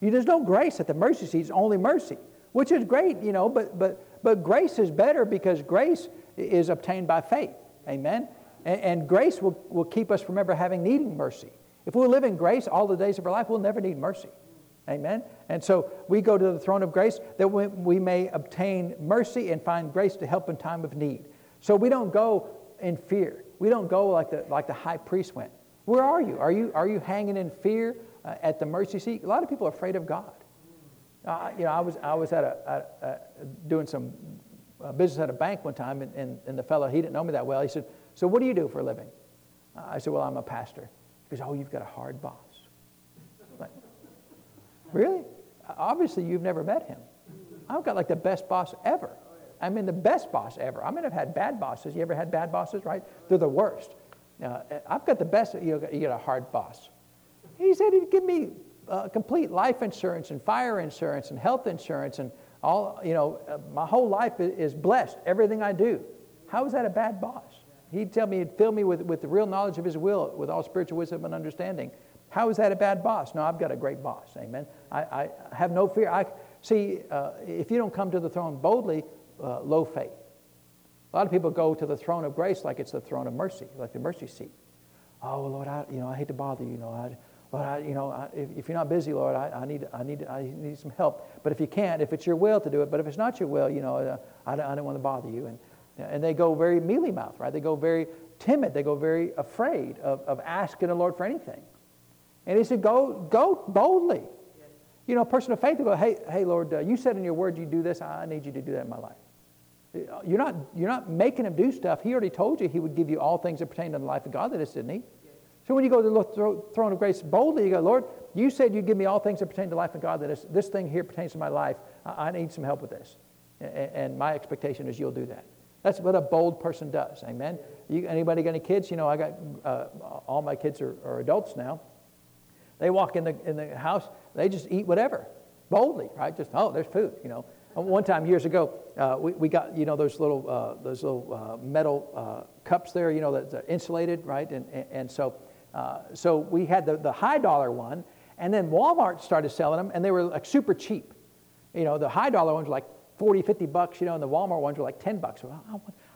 You, there's no grace at the mercy seat, it's only mercy, which is great, you know, but, but, but grace is better because grace is obtained by faith. Amen? And, and grace will, will keep us from ever having needing mercy. If we live in grace all the days of our life, we'll never need mercy. Amen? And so we go to the throne of grace that we, we may obtain mercy and find grace to help in time of need. So we don't go in fear. We don't go like the, like the high priest went. Where are you? Are you, are you hanging in fear uh, at the mercy seat? A lot of people are afraid of God. Uh, you know, I was, I was at a, at, uh, doing some uh, business at a bank one time, and, and, and, the fellow, he didn't know me that well. He said, So what do you do for a living? Uh, I said, Well, I'm a pastor. He goes, Oh, you've got a hard boss. Like, really? Obviously, you've never met him. I've got like the best boss ever. I mean, the best boss ever. I mean, I've had bad bosses. You ever had bad bosses, right? They're the worst. Uh, I've got the best, you, know, you get a hard boss. He said he'd give me uh, complete life insurance and fire insurance and health insurance and all, you know, uh, my whole life is blessed, everything I do. How is that a bad boss? He'd tell me, he'd fill me with, with the real knowledge of his will, with all spiritual wisdom and understanding. How is that a bad boss? No, I've got a great boss. Amen. I, I have no fear. I see uh, if you don't come to the throne boldly, uh, low faith. A lot of people go to the throne of grace like it's the throne of mercy, like the mercy seat. Oh Lord, I you know I hate to bother you. You know, I, Lord, I, you know, I, if, if, you're not busy, Lord, I, I, need I need I need some help. But if you can't, if it's your will to do it, but if it's not your will, you know, uh, I, I don't want to bother you. And and they go very mealy mouthed, right? They go very timid. They go very afraid of, of asking the Lord for anything. And he said, go, go boldly. You know, a person of faith will go, hey, hey Lord, uh, you said in your word you do this. I need you to do that in my life. You're not, you're not making him do stuff. He already told you he would give you all things that pertain to the life of godliness, didn't he? So when you go to the throne of grace boldly, you go, Lord, you said you'd give me all things that pertain to life and God. godliness. This thing here pertains to my life. I, I need some help with this. And, and my expectation is you'll do that. That's what a bold person does. Amen. You, anybody got any kids? You know, I got uh, all my kids are, are, adults now. They walk in the in the house. They just eat whatever, boldly, right? Just oh, there's food. You know. One time years ago, uh, we, we got you know those little uh, those little uh, metal uh, cups there. You know that's insulated, right? And and, and so uh, so we had the, the high dollar one, and then Walmart started selling them, and they were like super cheap. You know, the high dollar ones were like 40, 50 bucks, you know, and the Walmart ones were like 10 bucks. Well,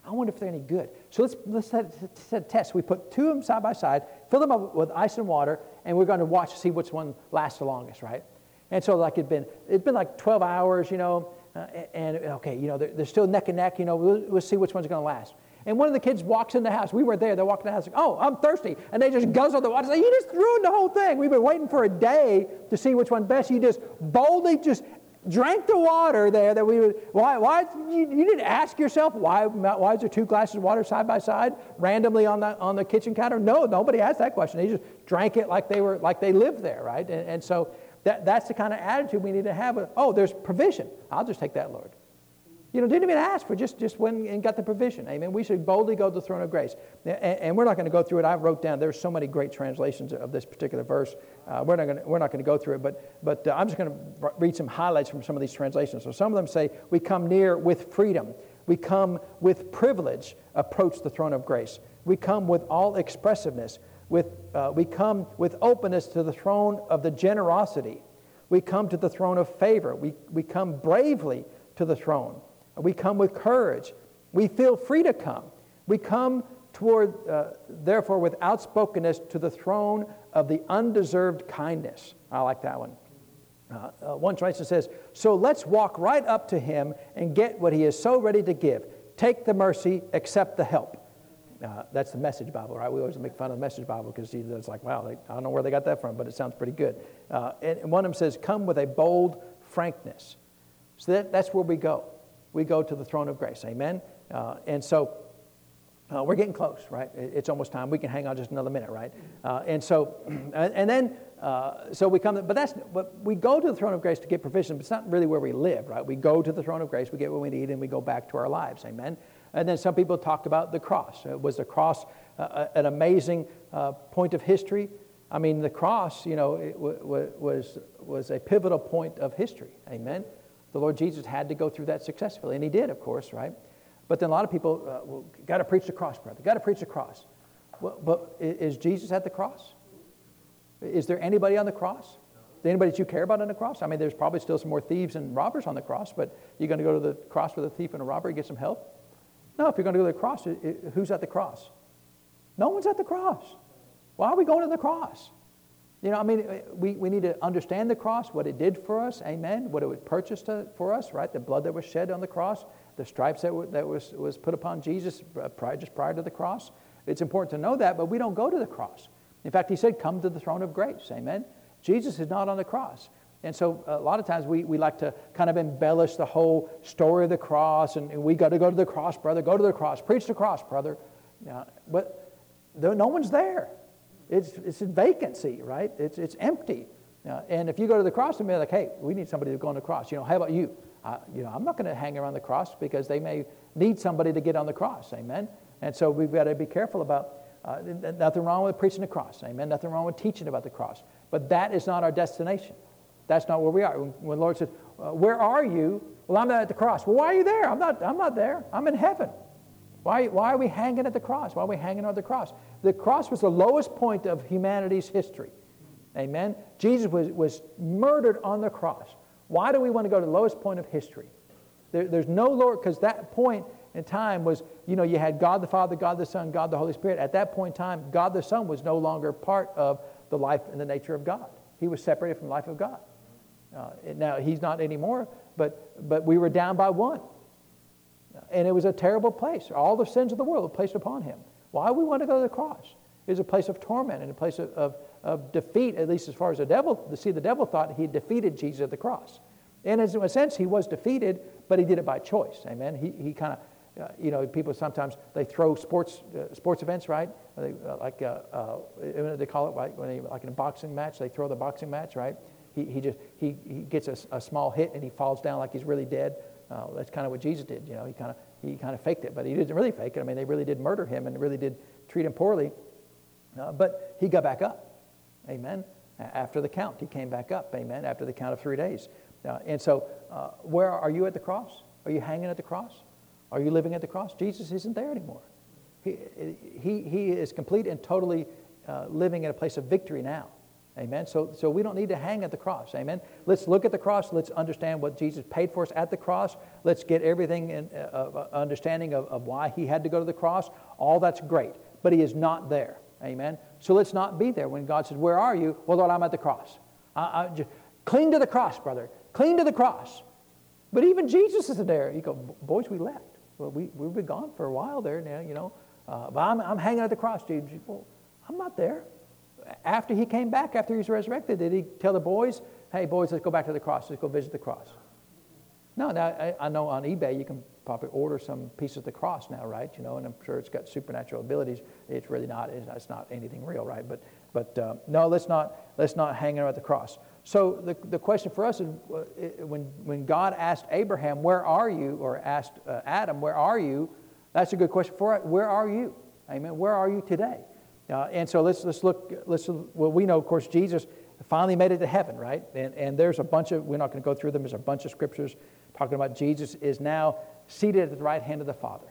I wonder if they're any good. So let's, let's set, set a test. We put two of them side by side, fill them up with ice and water, and we're going to watch to see which one lasts the longest, right? And so like it'd been, it'd been like 12 hours, you know, uh, and okay, you know, they're, they're, still neck and neck, you know, we'll, we'll see which one's going to last. And one of the kids walks in the house. We were there. They walked in the house. Oh, I'm thirsty. And they just guzzle the water. Say, you just ruined the whole thing. We've been waiting for a day to see which one best. You just boldly just drank the water there that we would, why, why, you, you didn't ask yourself, why, why is there two glasses of water side by side randomly on the, on the kitchen counter? No, nobody asked that question. They just drank it like they were, like they lived there, right? And, and so that, that's the kind of attitude we need to have. Oh, there's provision. I'll just take that, Lord. You know, didn't even ask for, just, just went and got the provision. Amen. We should boldly go to the throne of grace. And, and we're not going to go through it. I wrote down, there's so many great translations of this particular verse. Uh, we're not going to, we're not going to go through it, but, but uh, I'm just going to read some highlights from some of these translations. So some of them say, we come near with freedom. We come with privilege, approach the throne of grace. We come with all expressiveness. With, uh, we come with openness to the throne of the generosity. We come to the throne of favor. We, we come bravely to the throne. We come with courage. We feel free to come. We come toward, uh, therefore, with outspokenness to the throne of the undeserved kindness. I like that one. Uh, uh, one translation says, So let's walk right up to him and get what he is so ready to give. Take the mercy, accept the help. Uh, that's the Message Bible, right? We always make fun of the Message Bible because it's like, wow, they, I don't know where they got that from, but it sounds pretty good. Uh, and one of them says, Come with a bold frankness. So that, that's where we go we go to the throne of grace. Amen? Uh, and so uh, we're getting close, right? It's almost time. We can hang on just another minute, right? Uh, and so, and, and then, uh, so we come, but that's, but we go to the throne of grace to get provision, but it's not really where we live, right? We go to the throne of grace, we get what we need, and we go back to our lives. Amen? And then some people talked about the cross. Uh, was the cross uh, an amazing point of history? I mean, the cross, you know, w- w- was, was a pivotal point of history. Amen? The Lord Jesus had to go through that successfully, and he did, of course, right? But then a lot of people, uh, well, got to preach the cross, brother. Got to preach the cross. Well, but is Jesus at the cross? Is there anybody on the cross? Anybody that you care about on the cross? I mean, there's probably still some more thieves and robbers on the cross, but you're going to go to the cross with a thief and a robber and get some help? No, if you're going to go to the cross, who's at the cross? No one's at the cross. Why are we going to the cross? You know, I mean, uh, we, we need to understand the cross, what it did for us, amen, what it would purchase to, for us, right? The blood that was shed on the cross, the stripes that, were, that was, was put upon Jesus uh, prior, just prior to the cross. It's important to know that, but we don't go to the cross. In fact, he said, Come to the throne of grace, amen. Jesus is not on the cross. And so a lot of times we, we like to kind of embellish the whole story of the cross, and, and we got to go to the cross, brother, go to the cross, preach the cross, brother. Yeah, but no one's there. It's, it's a vacancy, right? It's, it's empty. Uh, and if you go to the cross and be like, hey, we need somebody to go on the cross. You know, how about you? Uh, you know, I'm not going to hang around the cross because they may need somebody to get on the cross. Amen. And so we've got to be careful about uh, nothing wrong with preaching the cross. Amen. Nothing wrong with teaching about the cross. But that is not our destination. That's not where we are. When, when the Lord says, uh, Where are you? Well, I'm not at the cross. Well, why are you there? I'm not, I'm not there. I'm in heaven. Why, why are we hanging at the cross? Why are we hanging on the cross? The cross was the lowest point of humanity's history. Amen? Jesus was, was murdered on the cross. Why do we want to go to the lowest point of history? There, there's no lower, because that point in time was, you know, you had God the Father, God the Son, God the Holy Spirit. At that point in time, God the Son was no longer part of the life and the nature of God. He was separated from the life of God. Uh, now, he's not anymore, but, but we were down by one. And it was a terrible place. All the sins of the world were placed upon him. Why we want to go to the cross? It was a place of torment and a place of, of, of defeat, at least as far as the devil, see the devil thought he defeated Jesus at the cross. And in a sense, he was defeated, but he did it by choice. Amen. He, he kind of uh, you know, people sometimes they throw sports uh, sports events, right? They, uh, like uh, uh, they call it like when they, like in a boxing match, they throw the boxing match, right? He, he just he, he gets a, a small hit and he falls down like he's really dead. Uh, that's kind of what Jesus did. You know, he kind of he kind of faked it, but he didn't really fake it. I mean, they really did murder him and really did treat him poorly, but he got back up. Amen. After the count, he came back up. Amen. After the count of three days. and so, where are you at the cross? Are you hanging at the cross? Are you living at the cross? Jesus isn't there anymore. He, he, he is complete and totally uh, living in a place of victory now. Amen. So, so we don't need to hang at the cross. Amen. Let's look at the cross. Let's understand what Jesus paid for us at the cross. Let's get everything in uh, uh, understanding of, of why he had to go to the cross. All that's great, but he is not there. Amen. So let's not be there when God says, Where are you? Well, Lord, I'm at the cross. I, I just, cling to the cross, brother. Cling to the cross. But even Jesus isn't there. You go, Boys, we left. Well, we, we've been gone for a while there now, you know. Uh, but I'm, I'm hanging at the cross, Jesus. Well, I'm not there. After he came back, after he was resurrected, did he tell the boys, hey, boys, let's go back to the cross. Let's go visit the cross? No, now I, I know on eBay you can probably order some pieces of the cross now, right? You know, and I'm sure it's got supernatural abilities. It's really not. It's, not anything real, right? But, but uh, no, let's not, let's not hang around the cross. So the, the question for us is when, when God asked Abraham, Where are you? or asked uh, Adam, Where are you? That's a good question for us. Where are you? Amen. Where are you today? Uh, and so let's, let's look, let's, well, we know, of course, Jesus finally made it to heaven, right? And, and there's a bunch of, we're not going to go through them, there's a bunch of scriptures talking about Jesus is now seated at the right hand of the Father.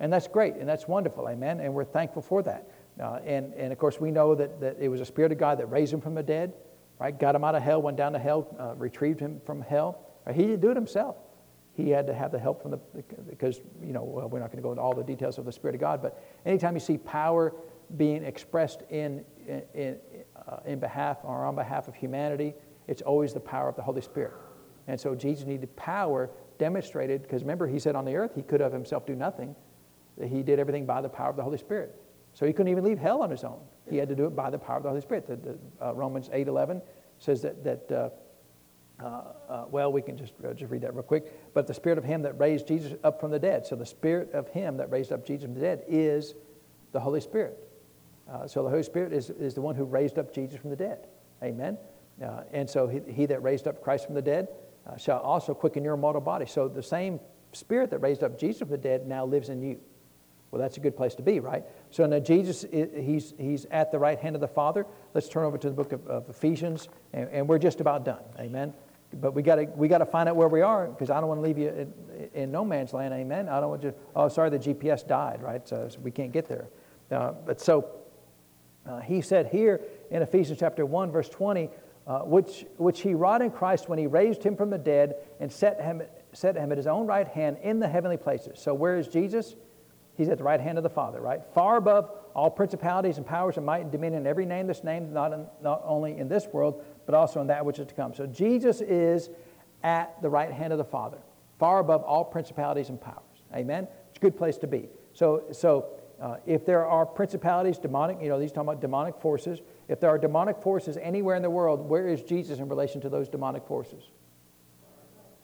And that's great, and that's wonderful, amen? And we're thankful for that. Uh, and, and of course, we know that, that it was a Spirit of God that raised him from the dead right? Got him out of hell, went down to hell, uh, retrieved him from hell. He didn't do it himself. He had to have the help from the, because, you know, well, we're not going to go into all the details of the Spirit of God, but anytime you see power being expressed in, in, uh, in behalf or on behalf of humanity, it's always the power of the Holy Spirit. And so Jesus needed power demonstrated, because remember, he said on the earth he could of himself do nothing. He did everything by the power of the Holy Spirit. So he couldn't even leave hell on his own. He had to do it by the power of the Holy Spirit. The, the, uh, Romans 8 11 says that, that uh, uh, uh, well, we can just, uh, just read that real quick. But the spirit of him that raised Jesus up from the dead. So the spirit of him that raised up Jesus from the dead is the Holy Spirit. Uh, so the Holy Spirit is, is the one who raised up Jesus from the dead. Amen. and so he, he, that raised up Christ from the dead shall also quicken your mortal body. So the same spirit that raised up Jesus from the dead now lives in you. Well, that's a good place to be, right? So now Jesus, he's, he's at the right hand of the Father. Let's turn over to the book of, of Ephesians, and, and, we're just about done. Amen. but we got to we got to find out where we are because I don't want to leave you in, in, no man's land. Amen. I don't want you. Oh, sorry, the GPS died. Right, so, so we can't get there. Uh, but so uh, he said here in Ephesians chapter one, verse twenty, uh, which which he wrought in Christ when he raised him from the dead and set him set him at his own right hand in the heavenly places. So where is Jesus? He's at the right hand of the Father, right? Far above all principalities and powers and might and dominion, in every name that's named, not, in, not only in this world, but also in that which is to come. So Jesus is at the right hand of the Father, far above all principalities and powers. Amen? It's a good place to be. So, so uh, if there are principalities, demonic, you know, he's talking about demonic forces. If there are demonic forces anywhere in the world, where is Jesus in relation to those demonic forces?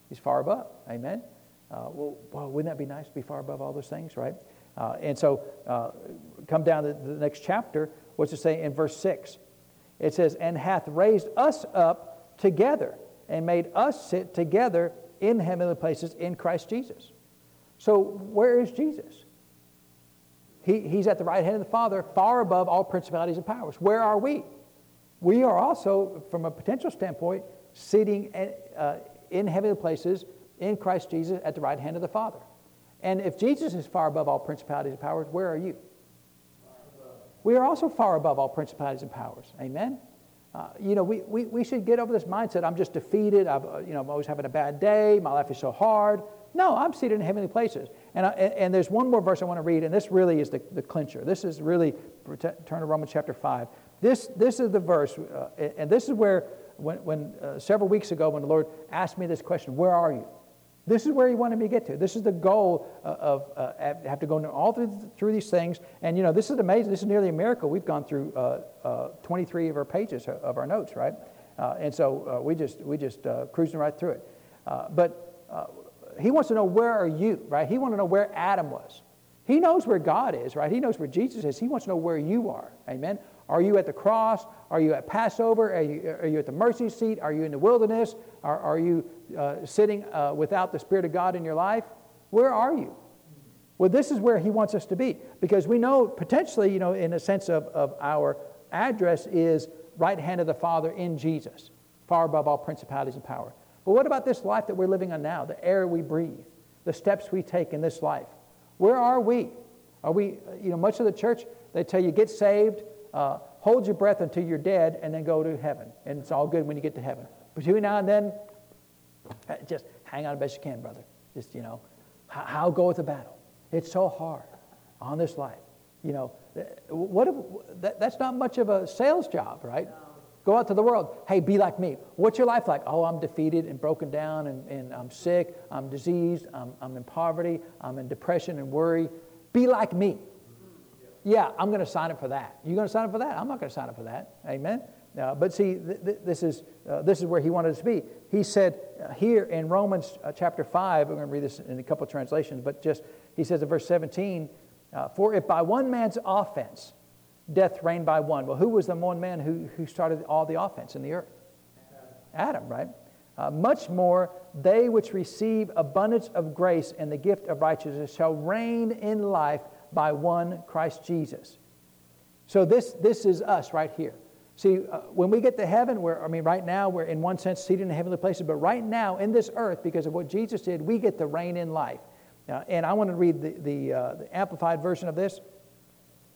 He's far above. Amen? Uh, well, well, wouldn't that be nice to be far above all those things, right? Uh, and so, uh, come down to the next chapter. What's it say in verse 6? It says, And hath raised us up together and made us sit together in heavenly places in Christ Jesus. So, where is Jesus? He, he's at the right hand of the Father, far above all principalities and powers. Where are we? We are also, from a potential standpoint, sitting uh, in heavenly places in Christ Jesus at the right hand of the Father. And if Jesus is far above all principalities and powers, where are you? We are also far above all principalities and powers. Amen? Uh, you know, we, we, we should get over this mindset. I'm just defeated. I've, uh, you know, I'm always having a bad day. My life is so hard. No, I'm seated in heavenly places. And, I, and there's one more verse I want to read, and this really is the, the clincher. This is really, turn to Romans chapter 5. This, this is the verse, uh, and this is where, when, when uh, several weeks ago, when the Lord asked me this question, Where are you? This is where he wanted me to get to. This is the goal of, uh, have to go all through, through these things. And, you know, this is amazing. This is nearly a miracle. We've gone through uh, uh, 23 of our pages of our notes, right? Uh, and so uh, we just, we just uh, cruising right through it. but he wants to know where are you, right? He wants to know where Adam was. He knows where God is, right? He knows where Jesus is. He wants to know where you are. Amen. Are you at the cross? Are you at Passover? Are you, are you at the mercy seat? Are you in the wilderness? Are, are you uh, sitting uh, without the Spirit of God in your life? Where are you? Well, this is where He wants us to be because we know potentially, you know, in a sense of, of our address is right hand of the Father in Jesus, far above all principalities and power. But what about this life that we're living on now, the air we breathe, the steps we take in this life? Where are we? Are we, you know, much of the church, they tell you get saved, uh, hold your breath until you're dead, and then go to heaven. And it's all good when you get to heaven. But between now and then, just hang on as best you can, brother. Just, you know, how, how go with the battle? It's so hard on this life. You know, what if, that, that's not much of a sales job, right? No. Go out to the world. Hey, be like me. What's your life like? Oh, I'm defeated and broken down and, and I'm sick. I'm diseased. I'm, I'm in poverty. I'm in depression and worry. Be like me. Yeah, I'm going to sign up for that. You going to sign up for that? I'm not going to sign up for that. Amen. Uh, but see, th- th- this, is, uh, this is where he wanted us to be. He said uh, here in Romans uh, chapter 5, we're going to read this in a couple translations, but just, he says in verse 17, uh, For if by one man's offense death reigned by one. Well, who was the one man who, who started all the offense in the earth? Adam, right? Uh, much more, they which receive abundance of grace and the gift of righteousness shall reign in life by one Christ Jesus. So this, this is us right here. See, uh, when we get to heaven, we're, I mean, right now, we're in one sense seated in heavenly places, but right now in this earth, because of what Jesus did, we get to reign in life. Uh, and I want to read the, the, uh, the amplified version of this.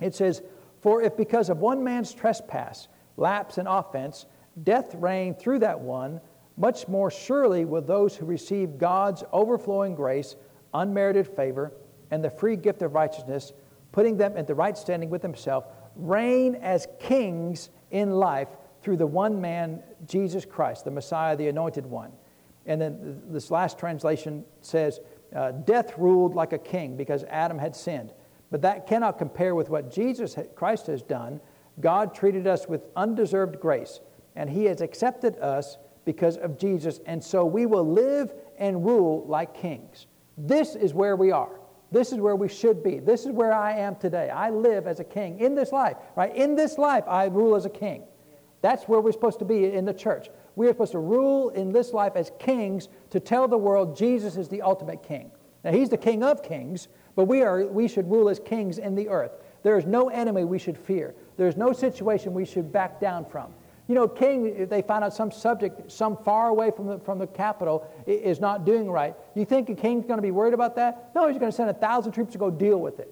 It says, For if because of one man's trespass, lapse, and offense, death reigned through that one, much more surely will those who receive God's overflowing grace, unmerited favor, and the free gift of righteousness, putting them in the right standing with himself, reign as kings in life through the one man, Jesus Christ, the Messiah, the anointed one. And then this last translation says, uh, Death ruled like a king because Adam had sinned. But that cannot compare with what Jesus Christ has done. God treated us with undeserved grace, and He has accepted us because of Jesus, and so we will live and rule like kings. This is where we are. This is where we should be. This is where I am today. I live as a king in this life, right? In this life, I rule as a king. That's where we're supposed to be in the church. We are supposed to rule in this life as kings to tell the world Jesus is the ultimate king. Now, he's the king of kings, but we, are, we should rule as kings in the earth. There is no enemy we should fear. There is no situation we should back down from. You know, king, if they find out some subject, some far away from the, from the capital, is not doing right, you think a king's going to be worried about that? No, he's going to send a thousand troops to go deal with it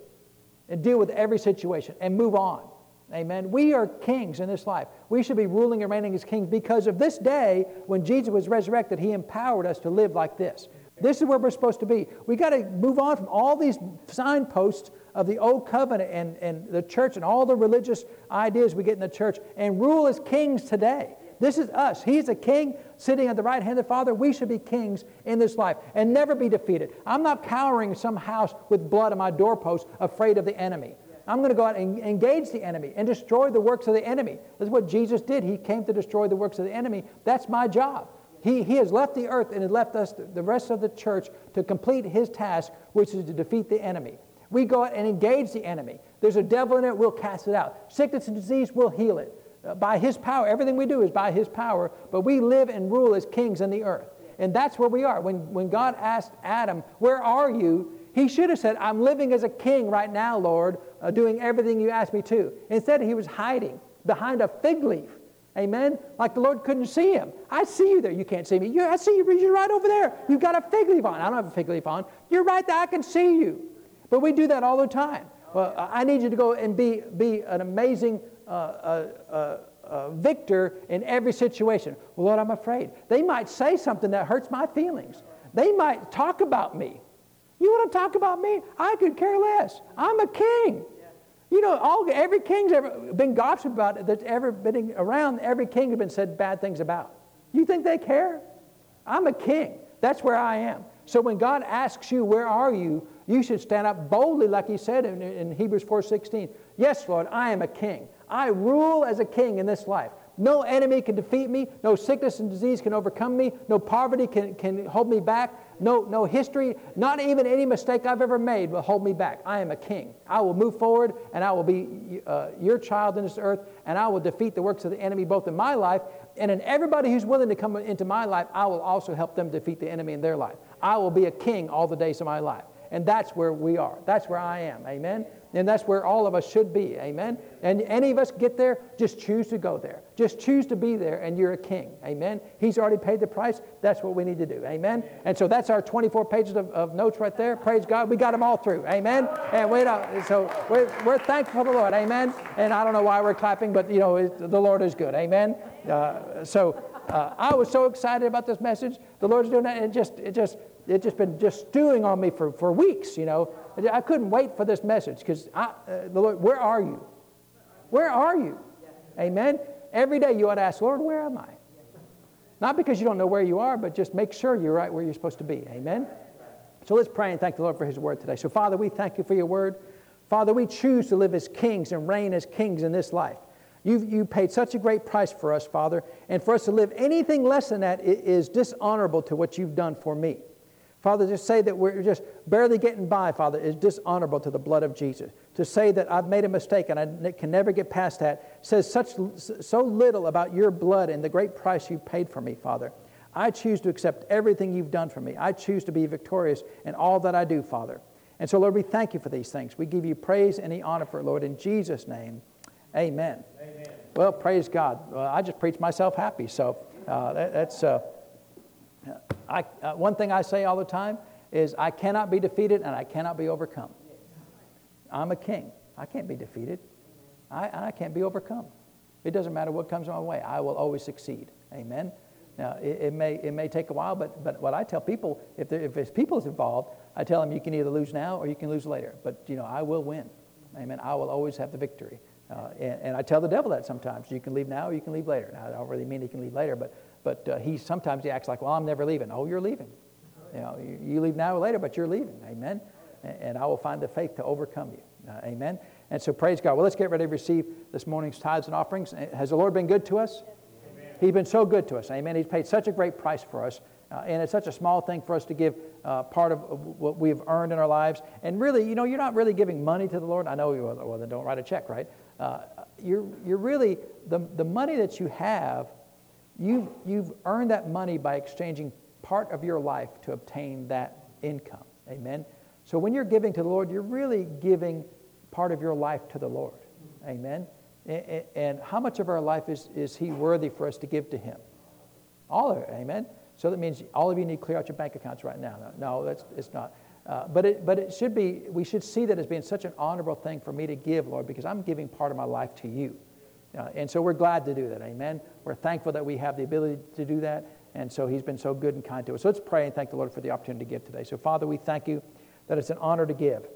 and deal with every situation and move on. Amen. We are kings in this life. We should be ruling and reigning as kings because of this day when Jesus was resurrected, he empowered us to live like this. This is where we're supposed to be. We got to move on from all these signposts of the old covenant and, and the church and all the religious ideas we get in the church and rule as kings today. This is us. He's a king sitting at the right hand of the Father. We should be kings in this life and never be defeated. I'm not cowering in some house with blood on my doorpost, afraid of the enemy. I'm going to go out and engage the enemy and destroy the works of the enemy. That's what Jesus did. He came to destroy the works of the enemy. That's my job. He, he has left the earth and has left us, the rest of the church, to complete his task, which is to defeat the enemy. We go out and engage the enemy. There's a devil in it, we'll cast it out. Sickness and disease, we'll heal it. Uh, by his power, everything we do is by his power, but we live and rule as kings in the earth. And that's where we are. When, when God asked Adam, Where are you? He should have said, I'm living as a king right now, Lord, uh, doing everything you asked me to. Instead, he was hiding behind a fig leaf. Amen? Like the Lord couldn't see him. I see you there. You can't see me. You, I see you. You're right over there. You've got a fig leaf on. I don't have a fig leaf on. You're right there. I can see you. But we do that all the time. Well, I need you to go and be, be an amazing uh, uh, uh, uh, victor in every situation. Well, Lord, I'm afraid. They might say something that hurts my feelings. They might talk about me. You want to talk about me? I could care less. I'm a king. You know, all, every king's ever been gossiped about that's ever been around, every king has been said bad things about. You think they care? I'm a king. That's where I am. So when God asks you, where are you? You should stand up boldly, like he said in, in Hebrews 4.16. Yes, Lord, I am a king. I rule as a king in this life. No enemy can defeat me. No sickness and disease can overcome me. No poverty can, can hold me back. No, no history, not even any mistake I've ever made will hold me back. I am a king. I will move forward and I will be uh, your child in this earth and I will defeat the works of the enemy both in my life and in everybody who's willing to come into my life, I will also help them defeat the enemy in their life. I will be a king all the days of my life. And that's where we are. That's where I am. Amen. And that's where all of us should be. Amen. And any of us get there, just choose to go there. Just choose to be there, and you're a king. Amen. He's already paid the price. That's what we need to do. Amen. And so that's our 24 pages of, of notes right there. Praise God. We got them all through. Amen. And we don't, so we're, we're thankful for the Lord. Amen. And I don't know why we're clapping, but you know, the Lord is good. Amen. Uh, so uh, I was so excited about this message. The Lord's doing that. It just, it just, it just been just stewing on me for, for weeks, you know. I couldn't wait for this message because uh, the Lord, where are you? Where are you? Amen. Every day you ought to ask, Lord, where am I? Not because you don't know where you are, but just make sure you're right where you're supposed to be. Amen. So let's pray and thank the Lord for His word today. So, Father, we thank you for your word. Father, we choose to live as kings and reign as kings in this life. You've, you paid such a great price for us, Father, and for us to live anything less than that is dishonorable to what you've done for me. Father, to say that we're just barely getting by, Father, is dishonorable to the blood of Jesus. To say that I've made a mistake and I can never get past that says such, so little about your blood and the great price you paid for me, Father. I choose to accept everything you've done for me. I choose to be victorious in all that I do, Father. And so, Lord, we thank you for these things. We give you praise and the honor for it, Lord. In Jesus' name, amen. amen. Well, praise God. Well, I just preach myself happy. So uh, that, that's. Uh, I, uh, one thing I say all the time is I cannot be defeated and I cannot be overcome. I'm a king. I can't be defeated. I, I can't be overcome. It doesn't matter what comes my way. I will always succeed. Amen. Now, it, it, may, it may take a while, but, but what I tell people, if, there, if there's people involved, I tell them you can either lose now or you can lose later. But, you know, I will win. Amen. I will always have the victory. Uh, and, and, I tell the devil that sometimes. You can leave now or you can leave later. Now, I don't really mean he can leave later, but but uh, he sometimes he acts like, well, I'm never leaving. Oh, you're leaving. You know, you, you leave now or later, but you're leaving. Amen. And, and I will find the faith to overcome you. Uh, amen. And so praise God. Well, let's get ready to receive this morning's tithes and offerings. Has the Lord been good to us? Amen. He's been so good to us. Amen. He's paid such a great price for us. Uh, and it's such a small thing for us to give uh, part of what we've earned in our lives. And really, you know, you're not really giving money to the Lord. I know you, well, then don't write a check, right? Uh, you're, you're really, the, the money that you have You've, you've earned that money by exchanging part of your life to obtain that income. Amen? So when you're giving to the Lord, you're really giving part of your life to the Lord. Amen? And, how much of our life is, is He worthy for us to give to Him? All of it, amen? So that means all of you need to clear out your bank accounts right now. No, no that's, it's not. Uh, but, it, but it should be, we should see that as being such an honorable thing for me to give, Lord, because I'm giving part of my life to you. Uh, and so we're glad to do that, amen? We're thankful that we have the ability to do that. And so he's been so good and kind to us. So let's pray and thank the Lord for the opportunity to give today. So, Father, we thank you that it's an honor to give.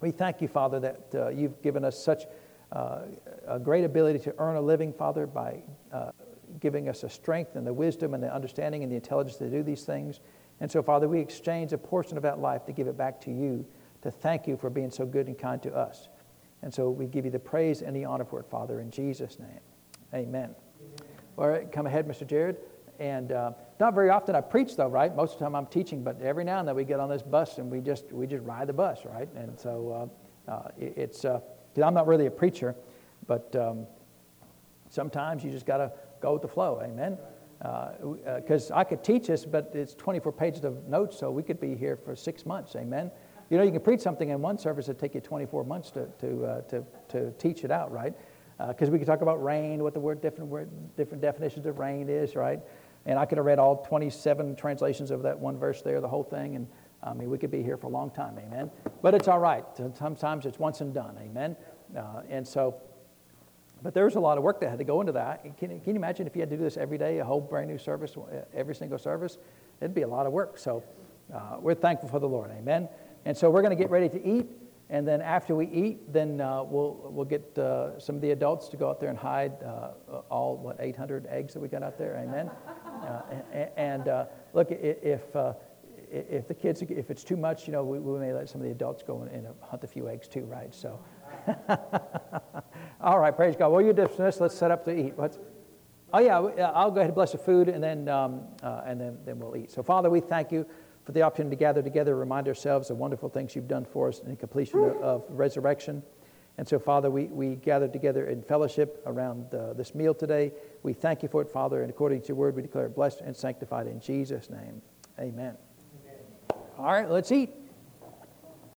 We thank you, Father, that uh, you've given us such uh, a great ability to earn a living, Father, by uh, giving us the strength and the wisdom and the understanding and the intelligence to do these things. And so, Father, we exchange a portion of that life to give it back to you, to thank you for being so good and kind to us. And so we give you the praise and the honor for it, Father, in Jesus' name. Amen. Amen. All right, come ahead, Mr. Jared. And uh, not very often I preach, though, right? Most of the time I'm teaching, but every now and then we get on this bus and we just we just ride the bus, right? And so uh, uh, it, it's because uh, I'm not really a preacher, but um, sometimes you just got to go with the flow. Amen because uh, uh I could teach this, but it's 24 pages of notes, so we could be here for six months. Amen. You know, you can preach something in one service that take you 24 months to, to, uh, to, to teach it out, right? Because uh, we could talk about reign, what the word different, word, different definitions of reign is, right? And I could have read all 27 translations of that one verse there, the whole thing, and I mean, we could be here for a long time, amen. But it's all right. Sometimes it's once and done, amen. Uh, and so, but there's a lot of work that had to go into that. Can, can you imagine if you had to do this every day, a whole brand new service, every single service? It'd be a lot of work. So uh, we're thankful for the Lord. Amen. And so we're going to get ready to eat. And then after we eat, then uh, we'll, we'll get uh, some of the adults to go out there and hide uh, all, what, 800 eggs that we got out there. Amen. Uh, and look, if, if the kids, if it's too much, you know, we, we may let some of the adults go and, and hunt a few eggs too, right? So. All right, praise God. Well, you're dismissed. Let's set up to eat. What's, oh, yeah, I'll go ahead and bless the food, and then, um, uh, and then, then we'll eat. So, Father, we thank you for the opportunity to gather together, remind ourselves of wonderful things you've done for us in the completion of, resurrection. And so, Father, we, we gathered together in fellowship around uh, this meal today. We thank you for it, Father, and according to your word, we declare it blessed and sanctified in Jesus' name. Amen. Amen. All right, let's eat.